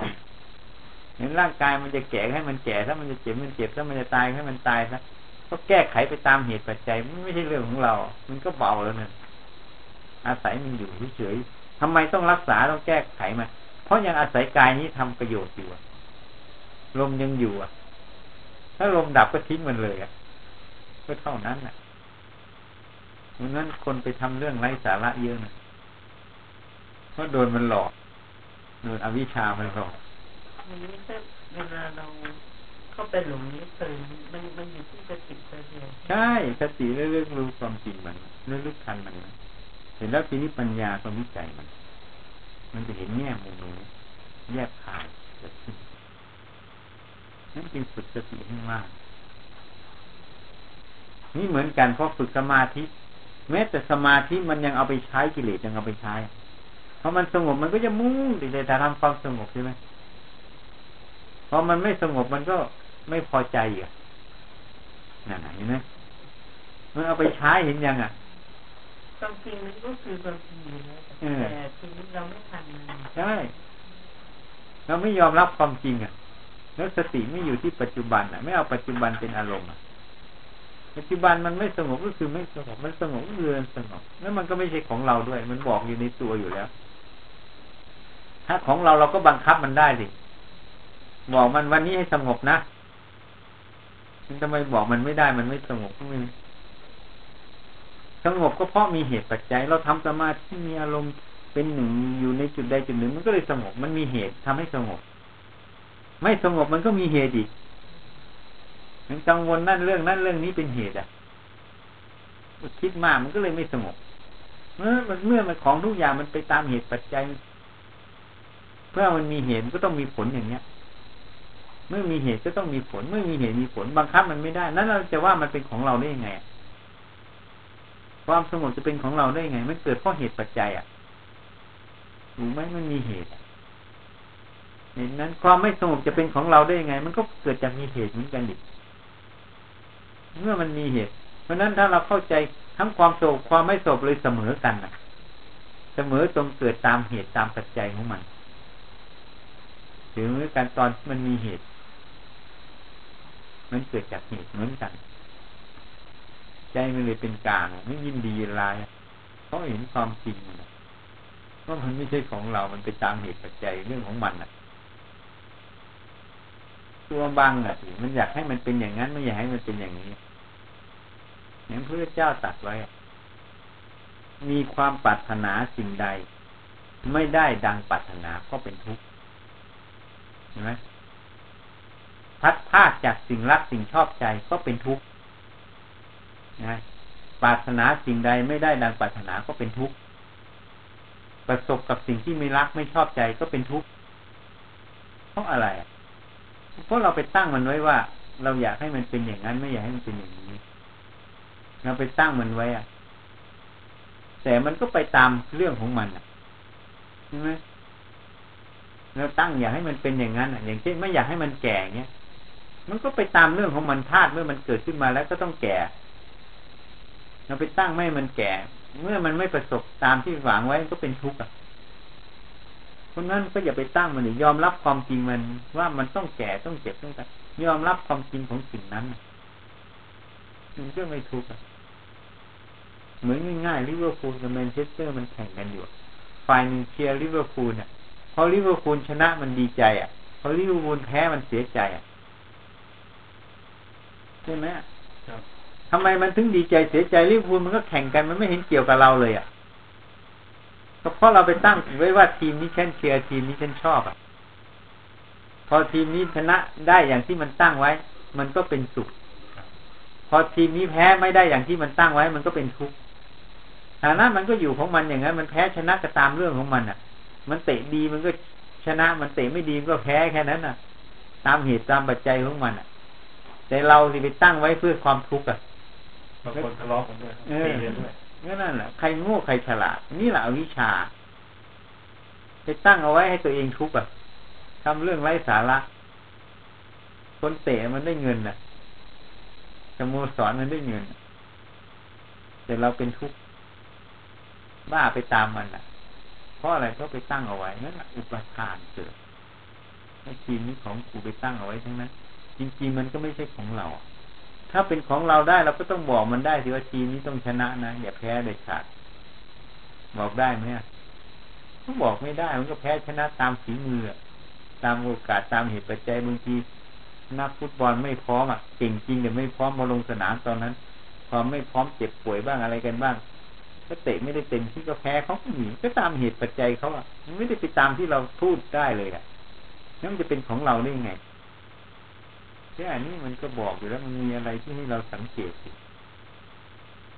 Speaker 1: เห็นร่างกายมันจะแก่ให้มันแก่ถ้ามันจะเจ็บมันเจ็บถ้ามันจะตายให้มันตายซะก็แก้ไขไปตามเหตุปัจจัยมันไม่ใช่เรื่องของเรา มันก็เบาแล้วเนี่ย อาศัยมันอยู่เฉยๆทำไมต้องรักษาต้องแก้ไขมาเพราะยังอาศัยกายนี้ทำประโยชน์อยู่ลมยังอยู่อะ ถ้าลมดับก็ทิ้งมันเลยอะก็เท่านั้นอะเพราะนั้นคนไปทำเรื่องไร้สาระเยอะนะเพราะโดนมันหลอกโดนอวิชชามันหลอก
Speaker 3: อันนี้ถ้าเวลาเราเข้าไปหลงนี้เติมมันมันอยู่ที่สติตัวเดียว
Speaker 1: ใช่สติเรื่องรู้ความจริงมันเรื่องรู้ทันมันนะ เห็นแล้วทีนี้ปัญญาความวิจัยมัน มันจะเห็นแง่มุมนี้แยกขายเกิดขึ้นนั่นจึงฝึกสติให้มากนี่เหมือนกันเพราะฝึกสมาธิ แม้แต่สมาธิมันยังเอาไปใช้กิเลสยังเอาไปใช้พอมันสงบมันก็จะมุ่งติดแต่ทำความสงบใช่ไหมพอมันไม่สงบมันก็ไม่พอใจอะนั่นเห็นไหมมันเอาไปใช้เห็นยังอะ
Speaker 3: ความจริงมันก็คือความจริงอยู่แล้วแต่ทีนี้เราไม่ทัน
Speaker 1: ใช่เราไม่ยอมรับความจริงอะแล้วสติไม่อยู่ที่ปัจจุบันอะ ไม่เอาปัจจุบันเป็นอารมณ์อะปัจจุบันมันไม่สงบก็คือไม่สงบมันสงบก็คือนสงบแล้วมันก็ไม่ใช่ของเราด้วย มันบอกอยู่ในตัวอยู่แล้ว ถ้าของเราเราก็บังคับมันได้สิบอกมันวันนี้ให้สงบนะมันทำไมบอกมันไม่ได้มันไม่สงบก็ไม่ สงบก็เพราะมีเหตุปัจจัย เราทำสมาธิมีอารมณ์เป็นหนึ่งอยู่ในจุดใดจุดหนึ่ง มันก็เลยสงบ มันมีเหตุทำให้สงบ ไม่สงบมันก็มีเหตุอีกมันกังวลนั่นเรื่องนั่นเรื่องนี้เป็นเหตุอะคิดมากมันก็เลยไม่สงบเมื่อมันเมื่อมันของทุกอย่างมันไปตามเหตุปัจจัย เพื่อมันมีเหตุก็ต้องมีผลอย่างเนี้ย เมื่อมีเหตุก็ต้องมีผล เมื่อมีเหตุมีผลบังคับมันไม่ได้ นั้นเราจะว่ามันเป็นของเราได้ยังไง ความสงบจะเป็นของเราได้ยังไง มันเกิดเพราะเหตุปัจจัยอะถูกไหมมันมีเหตุเหตุนั้น ความไม่สงบจะเป็นของเราได้ยังไง มันก็เกิดจากมีเหตุเหมือนกันดิเมื่อมันมีเหตุ เพราะนั้นถ้าเราเข้าใจทั้งความโศกความไม่โศกเลยเสมอกันนะเสมอตรงเกิดตามเหตุตามปัจจัยของมันถึงการตอนมันมีเหตุ มันเกิดจากเหตุเหมือนกัน ใจมันเลยเป็นกลางไม่ยินดีอะไรเพราะเห็นความจริงมันว่ามันไม่ใช่ของเรา มันไปตามเหตุปัจจัยเรื่องของมันอะตัวบังอะสิมันอยากให้มันเป็นอย่างนั้นไม่อยากให้มันเป็นอย่างนี้อย่างพระเจ้าตัดไว้ มีความปรารถนาสิ่งใด ไม่ได้ดังปรารถนาก็เป็นทุกข์เห็นไหมพัดพาดจากสิ่งรักสิ่งชอบใจก็เป็นทุกข์ นะปรารถนาสิ่งใดไม่ได้ดังปรารถนาก็เป็นทุกข์ประสบกับสิ่งที่ไม่รักไม่ชอบใจก็เป็นทุกข์เพราะอะไรเพราะเราไปตั้งมันไว้ว่า เราอยากให้มันเป็นอย่างนั้นไม่อยากให้มันเป็นอย่างนี้เราไปตั้งมันไว้อะแต่มันก็ไปตามเรื่องของมันอะใช่ไหมเราตั้งอยากให้มันเป็นอย่างนั้นอะ อย่างเช่นไม่อยากให้มันแก่เงี้ยมันก็ไปตามเรื่องของมันธาตุเมื่อมันเกิดขึ้นมาแล้วก็ต้องแก่ เราไปตั้งไม่มันแก่ เมื่อมันไม่ประสบตามที่หวังไว้ก็เป็นทุกข์อะเพราะนั้นก็อย่าไปตั้งมันยอมรับความจริงมันว่ามันต้องแก่ต้องเจ็บต้องตายยอมรับความจริงของสิ่งนั้นมันก็ไม่ทุกข์เหมือนง่ายๆลิเวอร์พูลกับแมนเชสเตอร์มันแข่งกันอยู่ฝ่ายหนึ่งเชียร์ลิเวอร์พูลเนี่ยพอลิเวอร์พูลชนะมันดีใจ อะพอลิเวอร์พูลแพ้มันเสียใจอะใช่ไหม ทำไมมันถึงดีใจเสียใจลิเวอร์พูลมันก็แข่งกันมันไม่เห็นเกี่ยวกับเราเลยอะก็เพราะเราไปตั้งไว้ว่าทีมนี้ฉันเชียร์ทีมนี้ฉันชอบอะ พอทีมนี้ชนะได้อย่างที่มันตั้งไว้ มันก็เป็นสุข พอทีมนี้แพ้ไม่ได้อย่างที่มันตั้งไว้ มันก็เป็นทุกข์ฐานะมันก็อยู่ของมันอย่างนั้นมันแพ้ชนะก็ตามเรื่องของมันอะ มันเตะดีมันก็ชนะมันเตะไม่ดีก็แพ้แค่นั้นอะ ตามเหตุตามปัจจัยของมันอะ แต่เราที่ไปตั้งไว้เพื่อความทุกข์อะ
Speaker 2: บางคนทะเลาะกันด้วยตีกันด้วย
Speaker 1: นั่นแหละใครโง่ใครฉลาด นี่แหละอวิชชาไปตั้งเอาไว้ให้ตัวเองทุกข์อะทำเรื่องไร้สาระคนเตะมันได้เงินน่ะสโมสรมันได้เงิน แต่เราเป็นทุกข์บ้าไปตามมันอะ เพราะอะไรเพราะไปตั้งเอาไว้นั่นแหละอุปทานเกิดให้ทีมนี้ของกูไปตั้งเอาไว้ทั้งนั้นจริงๆมันก็ไม่ใช่ของเรา ถ้าเป็นของเราได้เราก็ต้องบอกมันได้สิว่าทีมนี้ต้องชนะนะอย่าแพ้เด็ดขาดบอกได้ไหมก็บอกไม่ได้มันก็แพ้ชนะตามฝีมือตามโอกาสตามเหตุปัจจัยบางทีนักฟุตบอลไม่พร้อมอะเก่งจริงแต่ไม่พร้อมมาลงสนามตอนนั้นพอไม่พร้อมเจ็บป่วยบ้างอะไรกันบ้างก็เตะไม่ได้เต็มที่ก็แพ้เขาก็หนีก็ตามเหตุปัจจัยเขาอะมันไม่ได้ไปตามที่เราพูดได้เลยอะนั่นจะเป็นของเราได้ไง แค่นี้มันก็บอกอยู่แล้วมันมีอะไรที่ให้เราสังเกต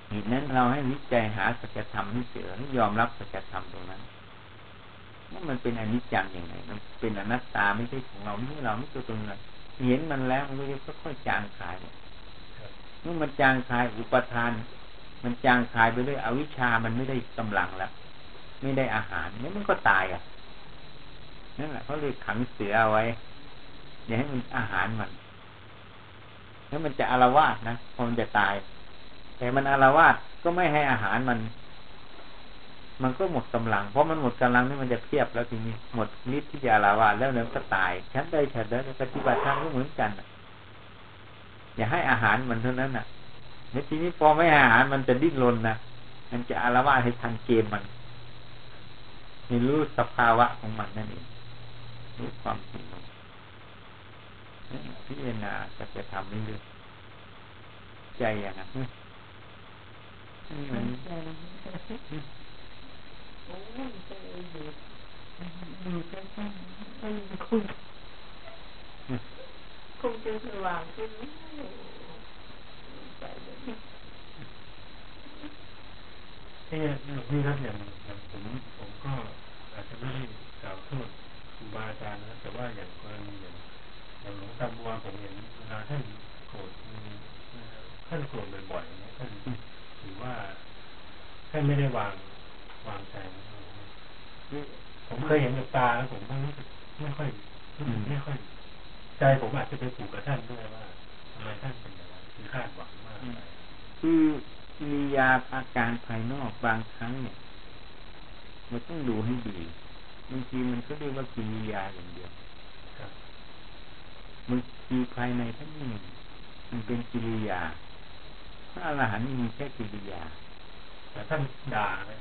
Speaker 1: เหตุนั้นเราให้วิจัยหาสัจธรรมให้เจอให้ยอมรับสัจธรรมตรงนั้นว่ามันเป็นอนิจจังอย่างไรมันเป็นอนัตตาไม่ใช่ของเราไม่ใช่เราไม่ใช่ตรงนั้นเห็นมันแล้วมันก็จะค่อยๆจางคลายเมื่อมันจางคลายอุปทาน มันจางคลายไปด้วยอวิชามันไม่ได้กำลังแล้วไม่ได้อาหารนี่มันก็ตายอะนั่นแหละเขาเลยขังเสือเอาไว้อย่าให้มันอาหารมัน แล้วมันจะอารวาสนะพอมันจะตาย แต่มันอารวาสก็ไม่ให้อาหารมัน มันก็หมดกำลัง เพราะมันหมดกำลังนี่มันจะเทียบแล้วทีนี้หมดนิดที่จะอารวาสแล้วเนี่ยก็ตายฉันได้ฉันได้ปฏิบัติธรรมก็เหมือนกันอย่าให้อาหารมันเท่านั้นน่ะในทีนี้พอไม่อาหารมันจะดิ้นรนนะมันจะอารวาสให้ทันเกมมันม่รู้สภาวะของมันนั่นเองรู้ความจริง พิจารณาจะจะทำเรื่อยใจอย่างนั้นมัน
Speaker 3: โอ้ยใจอยู่อยู่ใกล้ๆมันคงคงจะสว่างขึ้นไปเลย
Speaker 2: นี่นี่ครับอย่างอย่างผมผมก็อาจจะไม่ได้กล่าวโทษครูบาอาจารย์นะแต่ว่าอย่างกรณีอย่าง อย่างหลวงตาบัวผมเห็นเวลาท่านโกรธท่านโกรธบ่อยๆนะท่านถือว่าท่านไม่ได้วางวางใจผมเคยเห็นกับตาแล้วผมรู้สึกไม่ค่อยไม่ค่อย ใจผมอาจจะไปผูกกับท่านด้วยว่าทำไมท่านเป็นอย่างนั้นคือคาดหวังมาก
Speaker 1: คือมียาอาการภายนอกบางครั้งเนี่ยมันต้องดูให้ดีบางทีมันก็เรียกว่ากิริยาอย่างเดียว บางทีภายในท่านนี่มันเป็นกิริยา พระอรหันต์มีแค่กิริยา
Speaker 2: แต่ท่านด่าอะไร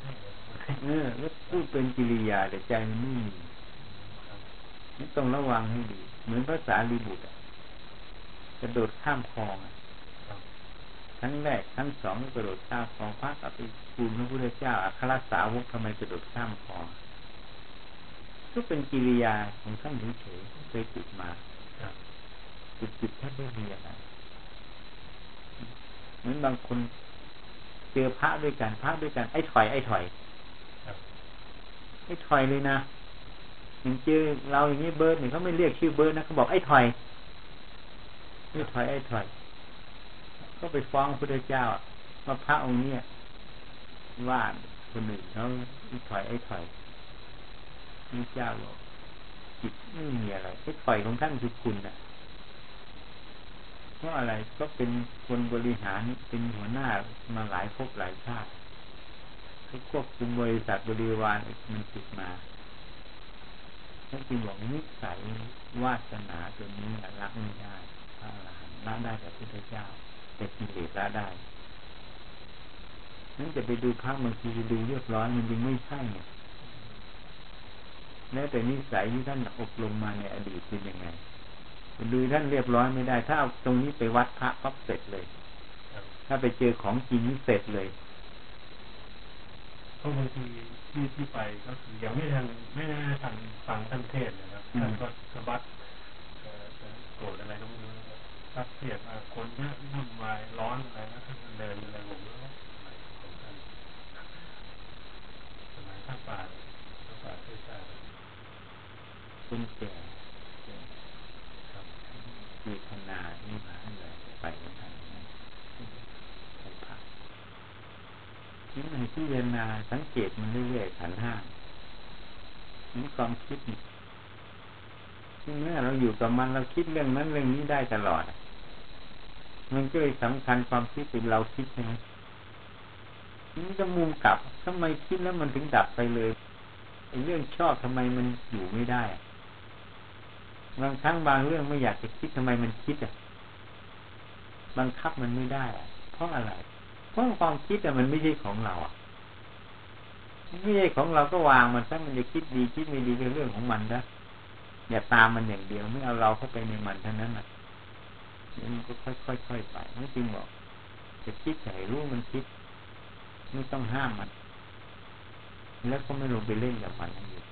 Speaker 1: เออแล้วพูดเป็นกิริยาแต่ใจมันไม่มีนี่ต้องระวังให้ดี เหมือนภาษาลีบุตรกระโดดข้ามคลองทั้งแรกทั้งสองกระโดดข้ามคลองพระกับไปคูณพระพุทธเจ้าอัครสาวกทำไมกระโดดข้ามคลองก็เป็นกิริยาของท่านเฉยๆเคยติดมา จิตจิตแทบไม่มีอะไรเหมือนบางคนเจอพระด้วยกันพระด้วยกันไอ้ถอยไอ้ถอยไอ้ถอยเลยนะอย่างเจอเราอย่างนี้เบิร์ดเนี่ยเขาไม่เรียกชื่อเบิร์ดนะเขาบอกไอ้ถอยไอ้ถอยไอ้ถอยก็ไปฟ้องพระเจ้าว่าพระองค์เนี้ยว่าคนหนึ่งเขาไอ้ถอยไอ้ถอยพระเจ้าบอกจิตไม่มีอะไรไอ้ถอยของท่านคือคุณนะ เพราะอะไรก็เป็นคนบริหารเป็นหัวหน้ามาหลายภพหลายชาติเขาควบคุมบริษัทบริวารมันติดมาท่านจึงบอกนิสัยวาสนาตัวนี้ละไม่ได้พระอรหันต์ละได้แต่พระเจ้าแต่กิเลสละได้นั่นจะไปดูพระบางทีดูเรียบร้อยมันยังไม่ใช่เนี่ยแม้แต่นิสัยที่ท่านอบรมมาในอดีตเป็นยังไง ดูท่านเรียบร้อยไม่ได้ ถ้าเอาตรงนี้ไปวัดพระปั๊บเสร็จเลย ถ้าไปเจอของจริงนี่เสร็จเลย
Speaker 2: เพราะบางทีที่ที่ไปก็คือยังไม่ทันไม่ได้ทันฟังท่านเทศนะครับท่านก็สะบัดโกรธอะไรก็ไม่รู้ทักเสียดคนเยอะวุ่นวายร้อนอะไรแล้วท่านเดินอะไรผมแล้วสมัยของท่านสมัยท่านป่าท่านป่าเทศา
Speaker 1: คุณแก่เวทนานี่มาเลยไปกันทันไปพักนี่มันพิจารณา สังเกตมันเรื่อยๆขันห้านี่ความคิดนี่เมื่อเราอยู่กับมันเราคิดเรื่องนั้นเรื่องนี้ได้ตลอด มันก็เลยสำคัญความคิดเป็นเราคิดใช่ไหมนี่จะมุมกลับทำไมคิดแล้วมันถึงดับไปเลยไอ้เรื่องชอบทำไมมันอยู่ไม่ได้บางครั้งบางเรื่องไม่อยากจะคิดทำไมมันคิดอะบังคับมันไม่ได้อะเพราะอะไรเพราะความคิดอะมันไม่ใช่ของเราอะ ไม่ของเราก็วางมันซะมันจะคิดดีคิดไม่ดีเป็นเรื่องของมันนะอย่าตามมันอย่างเดียวไม่เอาเราเข้าไปในมันเท่านั้นอะก็ค่อยๆไปนั่นจริงบอกจะคิดใส่รู้มันคิด ไม่ต้องห้ามมัน แล้วก็ไม่ลงไปเล่นกับมันนั่นเอง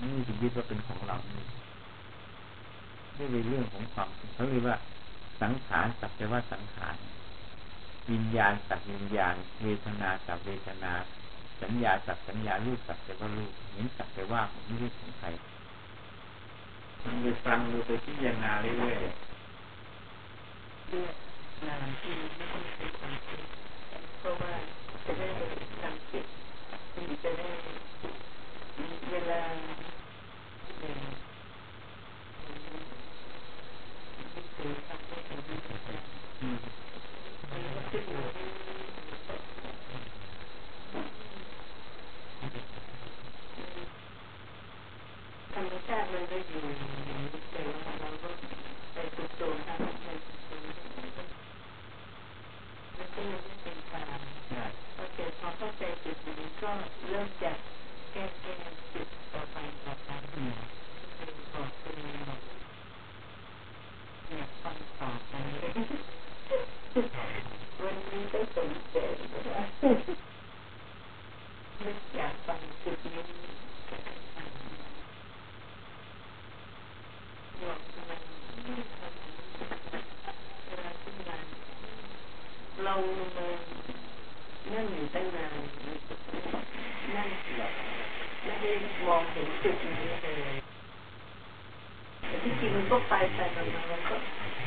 Speaker 1: นี่จึงยึดว่าเป็นของเรานี่ไม่เป็นเรื่องของความเขาเรียกว่าสังขารสักแต่ว่าสังขารวิญญาณสักวิญญาณ เวทนาสักเวทนา สัญญาสักสัญญารูปสักแต่ว่ารูปเห็นสักแต่ว่าไม่ใช่ของใครมันไปฟังดูไปพิจารณาเรื่อยๆ
Speaker 3: เลือกงานที่ไม่ต้องใช้ความคิดเพราะว่าจะได้ทำจิตมันจะได้มีเวลาเนี่ยคือทำให้เป็นวิธีการมั นก็ขึ้นอยู่ธรรมชาติมันก็อยู่อย่างนี้แต่ว่าเราก็ไปฝึกตัวทำให้มันเป็นมันก็ยังไม่เป็นกลางพอเกิดพอเข้าใจจุดนี้ก็เริ่มจากแก้แก้จุดต่อไปต่อไปคือบอกตัวเองบอกอยากฟังต่อไปวันนี้ก็สนใจว่านึกอยากฟังจุดนี้บอกมันไม่ทำเวลาที่มาเรามานั่งอยู่ตั้งนานนั่งแบบไม่ได้มองเห็นจุดนี้เลยแต่ที่จริงมันก็ไปไปมามาแล้วก็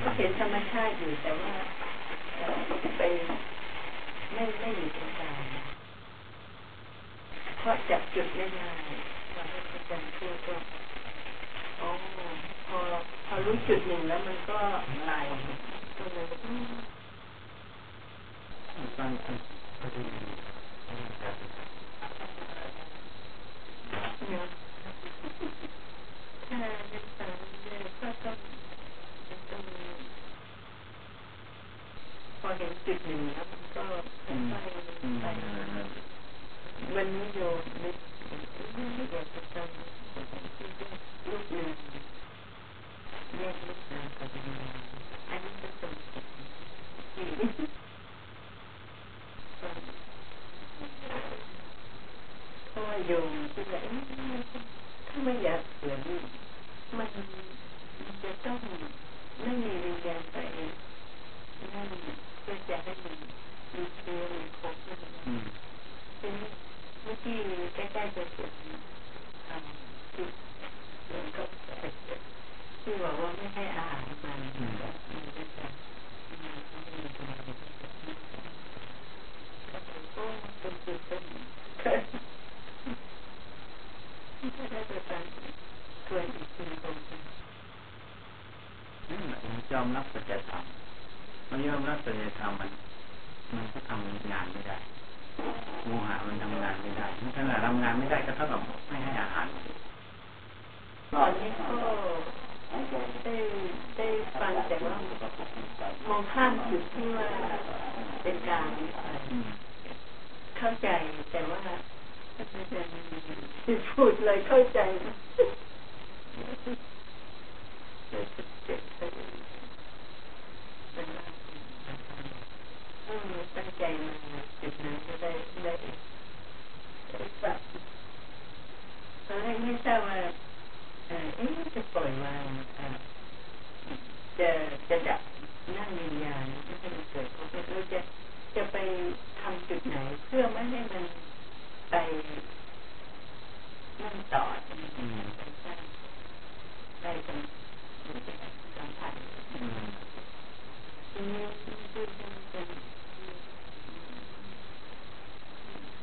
Speaker 3: ก็เห็นธรรมชาติอยู่แต่ว่าเอ่อไปไม่ไม่อยู่ตรงกลางเพราะจับจุดไม่ได้ตอนที่อาจารย์พูดก็อ๋อพอพอรู้จุดหนึ่งแล้วมันก็ไหลก็เลยอืม
Speaker 1: ฟังฟัง
Speaker 2: ก็จะมีการ
Speaker 3: เนี่ยถ้าเป็นสารเนี่ยก็ต้องต้องพอเห็นจุดหนึ่งแล้วมันก็ค่อยๆ
Speaker 1: อืม
Speaker 3: ไปมันไม่โยนไม่ไม่อยากจะทำลูกหนึ่งแยกลูกนามกับวิญญาณอันนี้เป็นส่วนที่เพราะว่าโยมที่แบบถ้าไม่อยากเสือนี่มันมันจะต้องไม่มีวิญญาณไปนั่นเพื่อจะให้มันมีเชื้อมีครบนั่นเอง
Speaker 1: อืม
Speaker 3: ซึ่งเมื่อกี้ใกล้ๆจะสุดทำที่เรื่องก็ที่บอกว่าไม่ให้อาหารมันมันก็จะมันก็ไม่มีประโยชน์ก็เป็นโอ้เป็นจุดเป็นถ้าได้ไปฟังส่วนอีกทีตรงกัน
Speaker 1: นั่นแหละมันยอมรับสัจธรรมมันยอมรับสัจธรรมมัน มันก็ทำงานไม่ได้ โมหะมันทำงานไม่ได้มันขนาดทำงานไม่ได้ก็เท่ากับไม่ให้อาหาร
Speaker 3: ตอนนี้ก็ได้ได้ฟังแต่ว่ามองข้ามจุดที่ว่าเป็นการเข้าใจแต่ว่าอาจารย์พูดเลยเข้าใจนะเป็นว่าอืมตั้งใจมา ก็ได้ได้ปรับตอนแรกไม่ทราบว่าเออจะปล่อยวางจะจะดับนั่งวิญญาณไม่ให้มันเกิดความเป็นรู้จะจะไปทำจุดไหนเพื่อไม่ให้มันไปนั่งต่อไปสร้างไปตรงสัมผัส
Speaker 1: อืม
Speaker 3: ทีนี้ที่ที่เป็น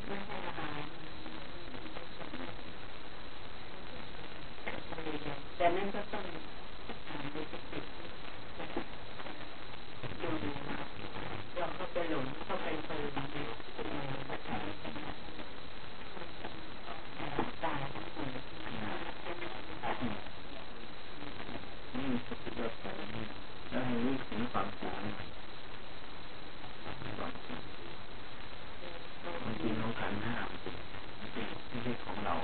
Speaker 3: ไม่ให้อาหาร แต่นั่นก็ต้องถามดูสติดูเราเข้าไปหลงเข้าไปเพลินในปัจจัยตาทั้งหมด
Speaker 1: นี่สติปัฏฐานนี่แล้วให้รู้ถึงความจริงนี่ความจริงความจริงของขันธ์ห้ามันเป็นไม่ใช่ของเรา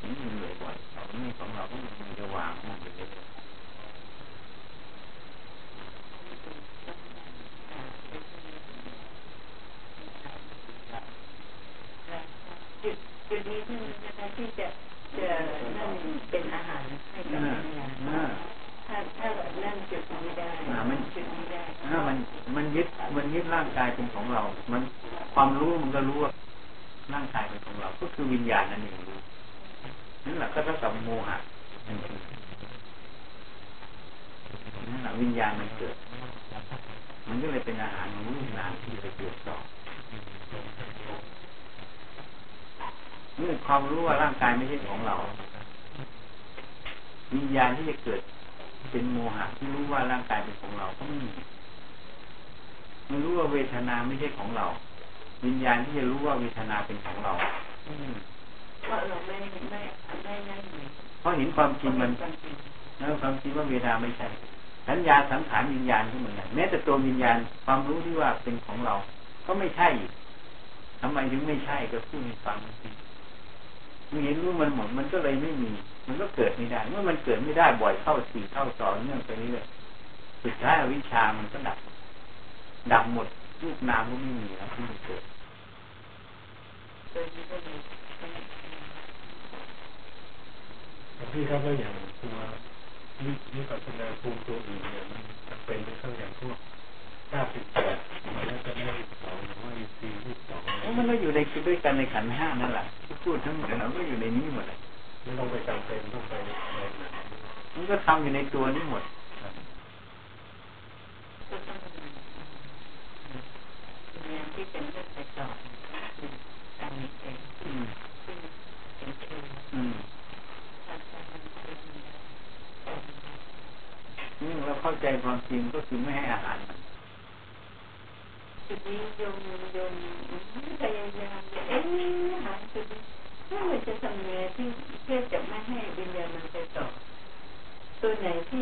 Speaker 1: ถึงมันบ่อยๆเราไม่ของเราก็มันจะวางมันไปเรื่อย
Speaker 3: ม
Speaker 1: มัน
Speaker 3: จุดนี้ได้
Speaker 1: ถ้ามันมันยึดมันยึดร่างกายเป็นของเรา มันความรู้มันก็รู้ว่าร่างกายเป็นของเรา ก็คือวิญญาณนั่นเองรู้นั่นแหละก็เท่ากับโมหะนั่นเองนั่นแหละวิญญาณมันเกิด มันก็เลยเป็นอาหารของรูปนามที่ไปเกิดต่อเมื่อความรู้ว่าร่างกายไม่ใช่ของเรา วิญญาณที่จะเกิด เป็นโมหะที่รู้ว่าร่างกายเป็นของเราก็ไม่มีมันรู้ว่าเวทนาไม่ใช่ของเรา วิญญาณที่จะรู้ว่าเวทนาเป็นของเราไม่มี
Speaker 3: เพราะเราไม่ไม่ไม่นั่นเลย
Speaker 1: เพราะเห็นความจริงมันแล้วความจริงว่าเวทนาไม่ใช่ สัญญาสังขารวิญญาณก็เหมือนกันแม้แต่ตัววิญญาณความรู้ที่ว่าเป็นของเรา ก็ไม่ใช่อีกทำไมถึงไม่ใช่ก็พูดให้ฟังสิเมื่อเห็นรู้มันหมดมันก็เลยไม่มี มันก็เกิดไม่ได้ เมื่อมันเกิดไม่ได้บ่อยเข้าสี่เข้าต่อเนื่องไปเรื่อยสุดท้ายอวิชชามันก็ดับ ดับหมดรูปนามก็ไม่มีแล้วที่มันเกิด
Speaker 3: ตัวนี้ก็เลย
Speaker 2: พี่ครับว่าอย่างตัววิวิปัสสนาภูมิตัวอื่นเนี่ยมันจะเป็นในข้างอย่างพวกเก้าสิบแปดแล้วก็ได้สองหรือว่าอีซียี่สอง
Speaker 1: มันก็อยู่ในด้วยกันในขันธ์ห้านั่นแหละที่พูดทั้งหมดมันก็อยู่ในนี้หมดเลย
Speaker 2: ไม่ต้องไปจำเป็นต้องไปในไหน
Speaker 1: มันก็ทำอยู่ในตัวนี้หมด
Speaker 3: ก็ต้องเรียนที่เป็นเรื่องไปต่อการมีเอง
Speaker 1: อืม
Speaker 3: ซึ่งเป็นเอง
Speaker 1: อืม
Speaker 3: อาจารย์เป็น
Speaker 1: นี่เราเข้าใจริงก็คือไม่ให้อาหารมัน
Speaker 3: จุดนี้โยมโยมพยายามเอ๊ะหาจุดนี้ถ้าเราจะทำยังไงที่เพื่อจะไม่ให้วิญญาณมันไปต่อตัวไหนที่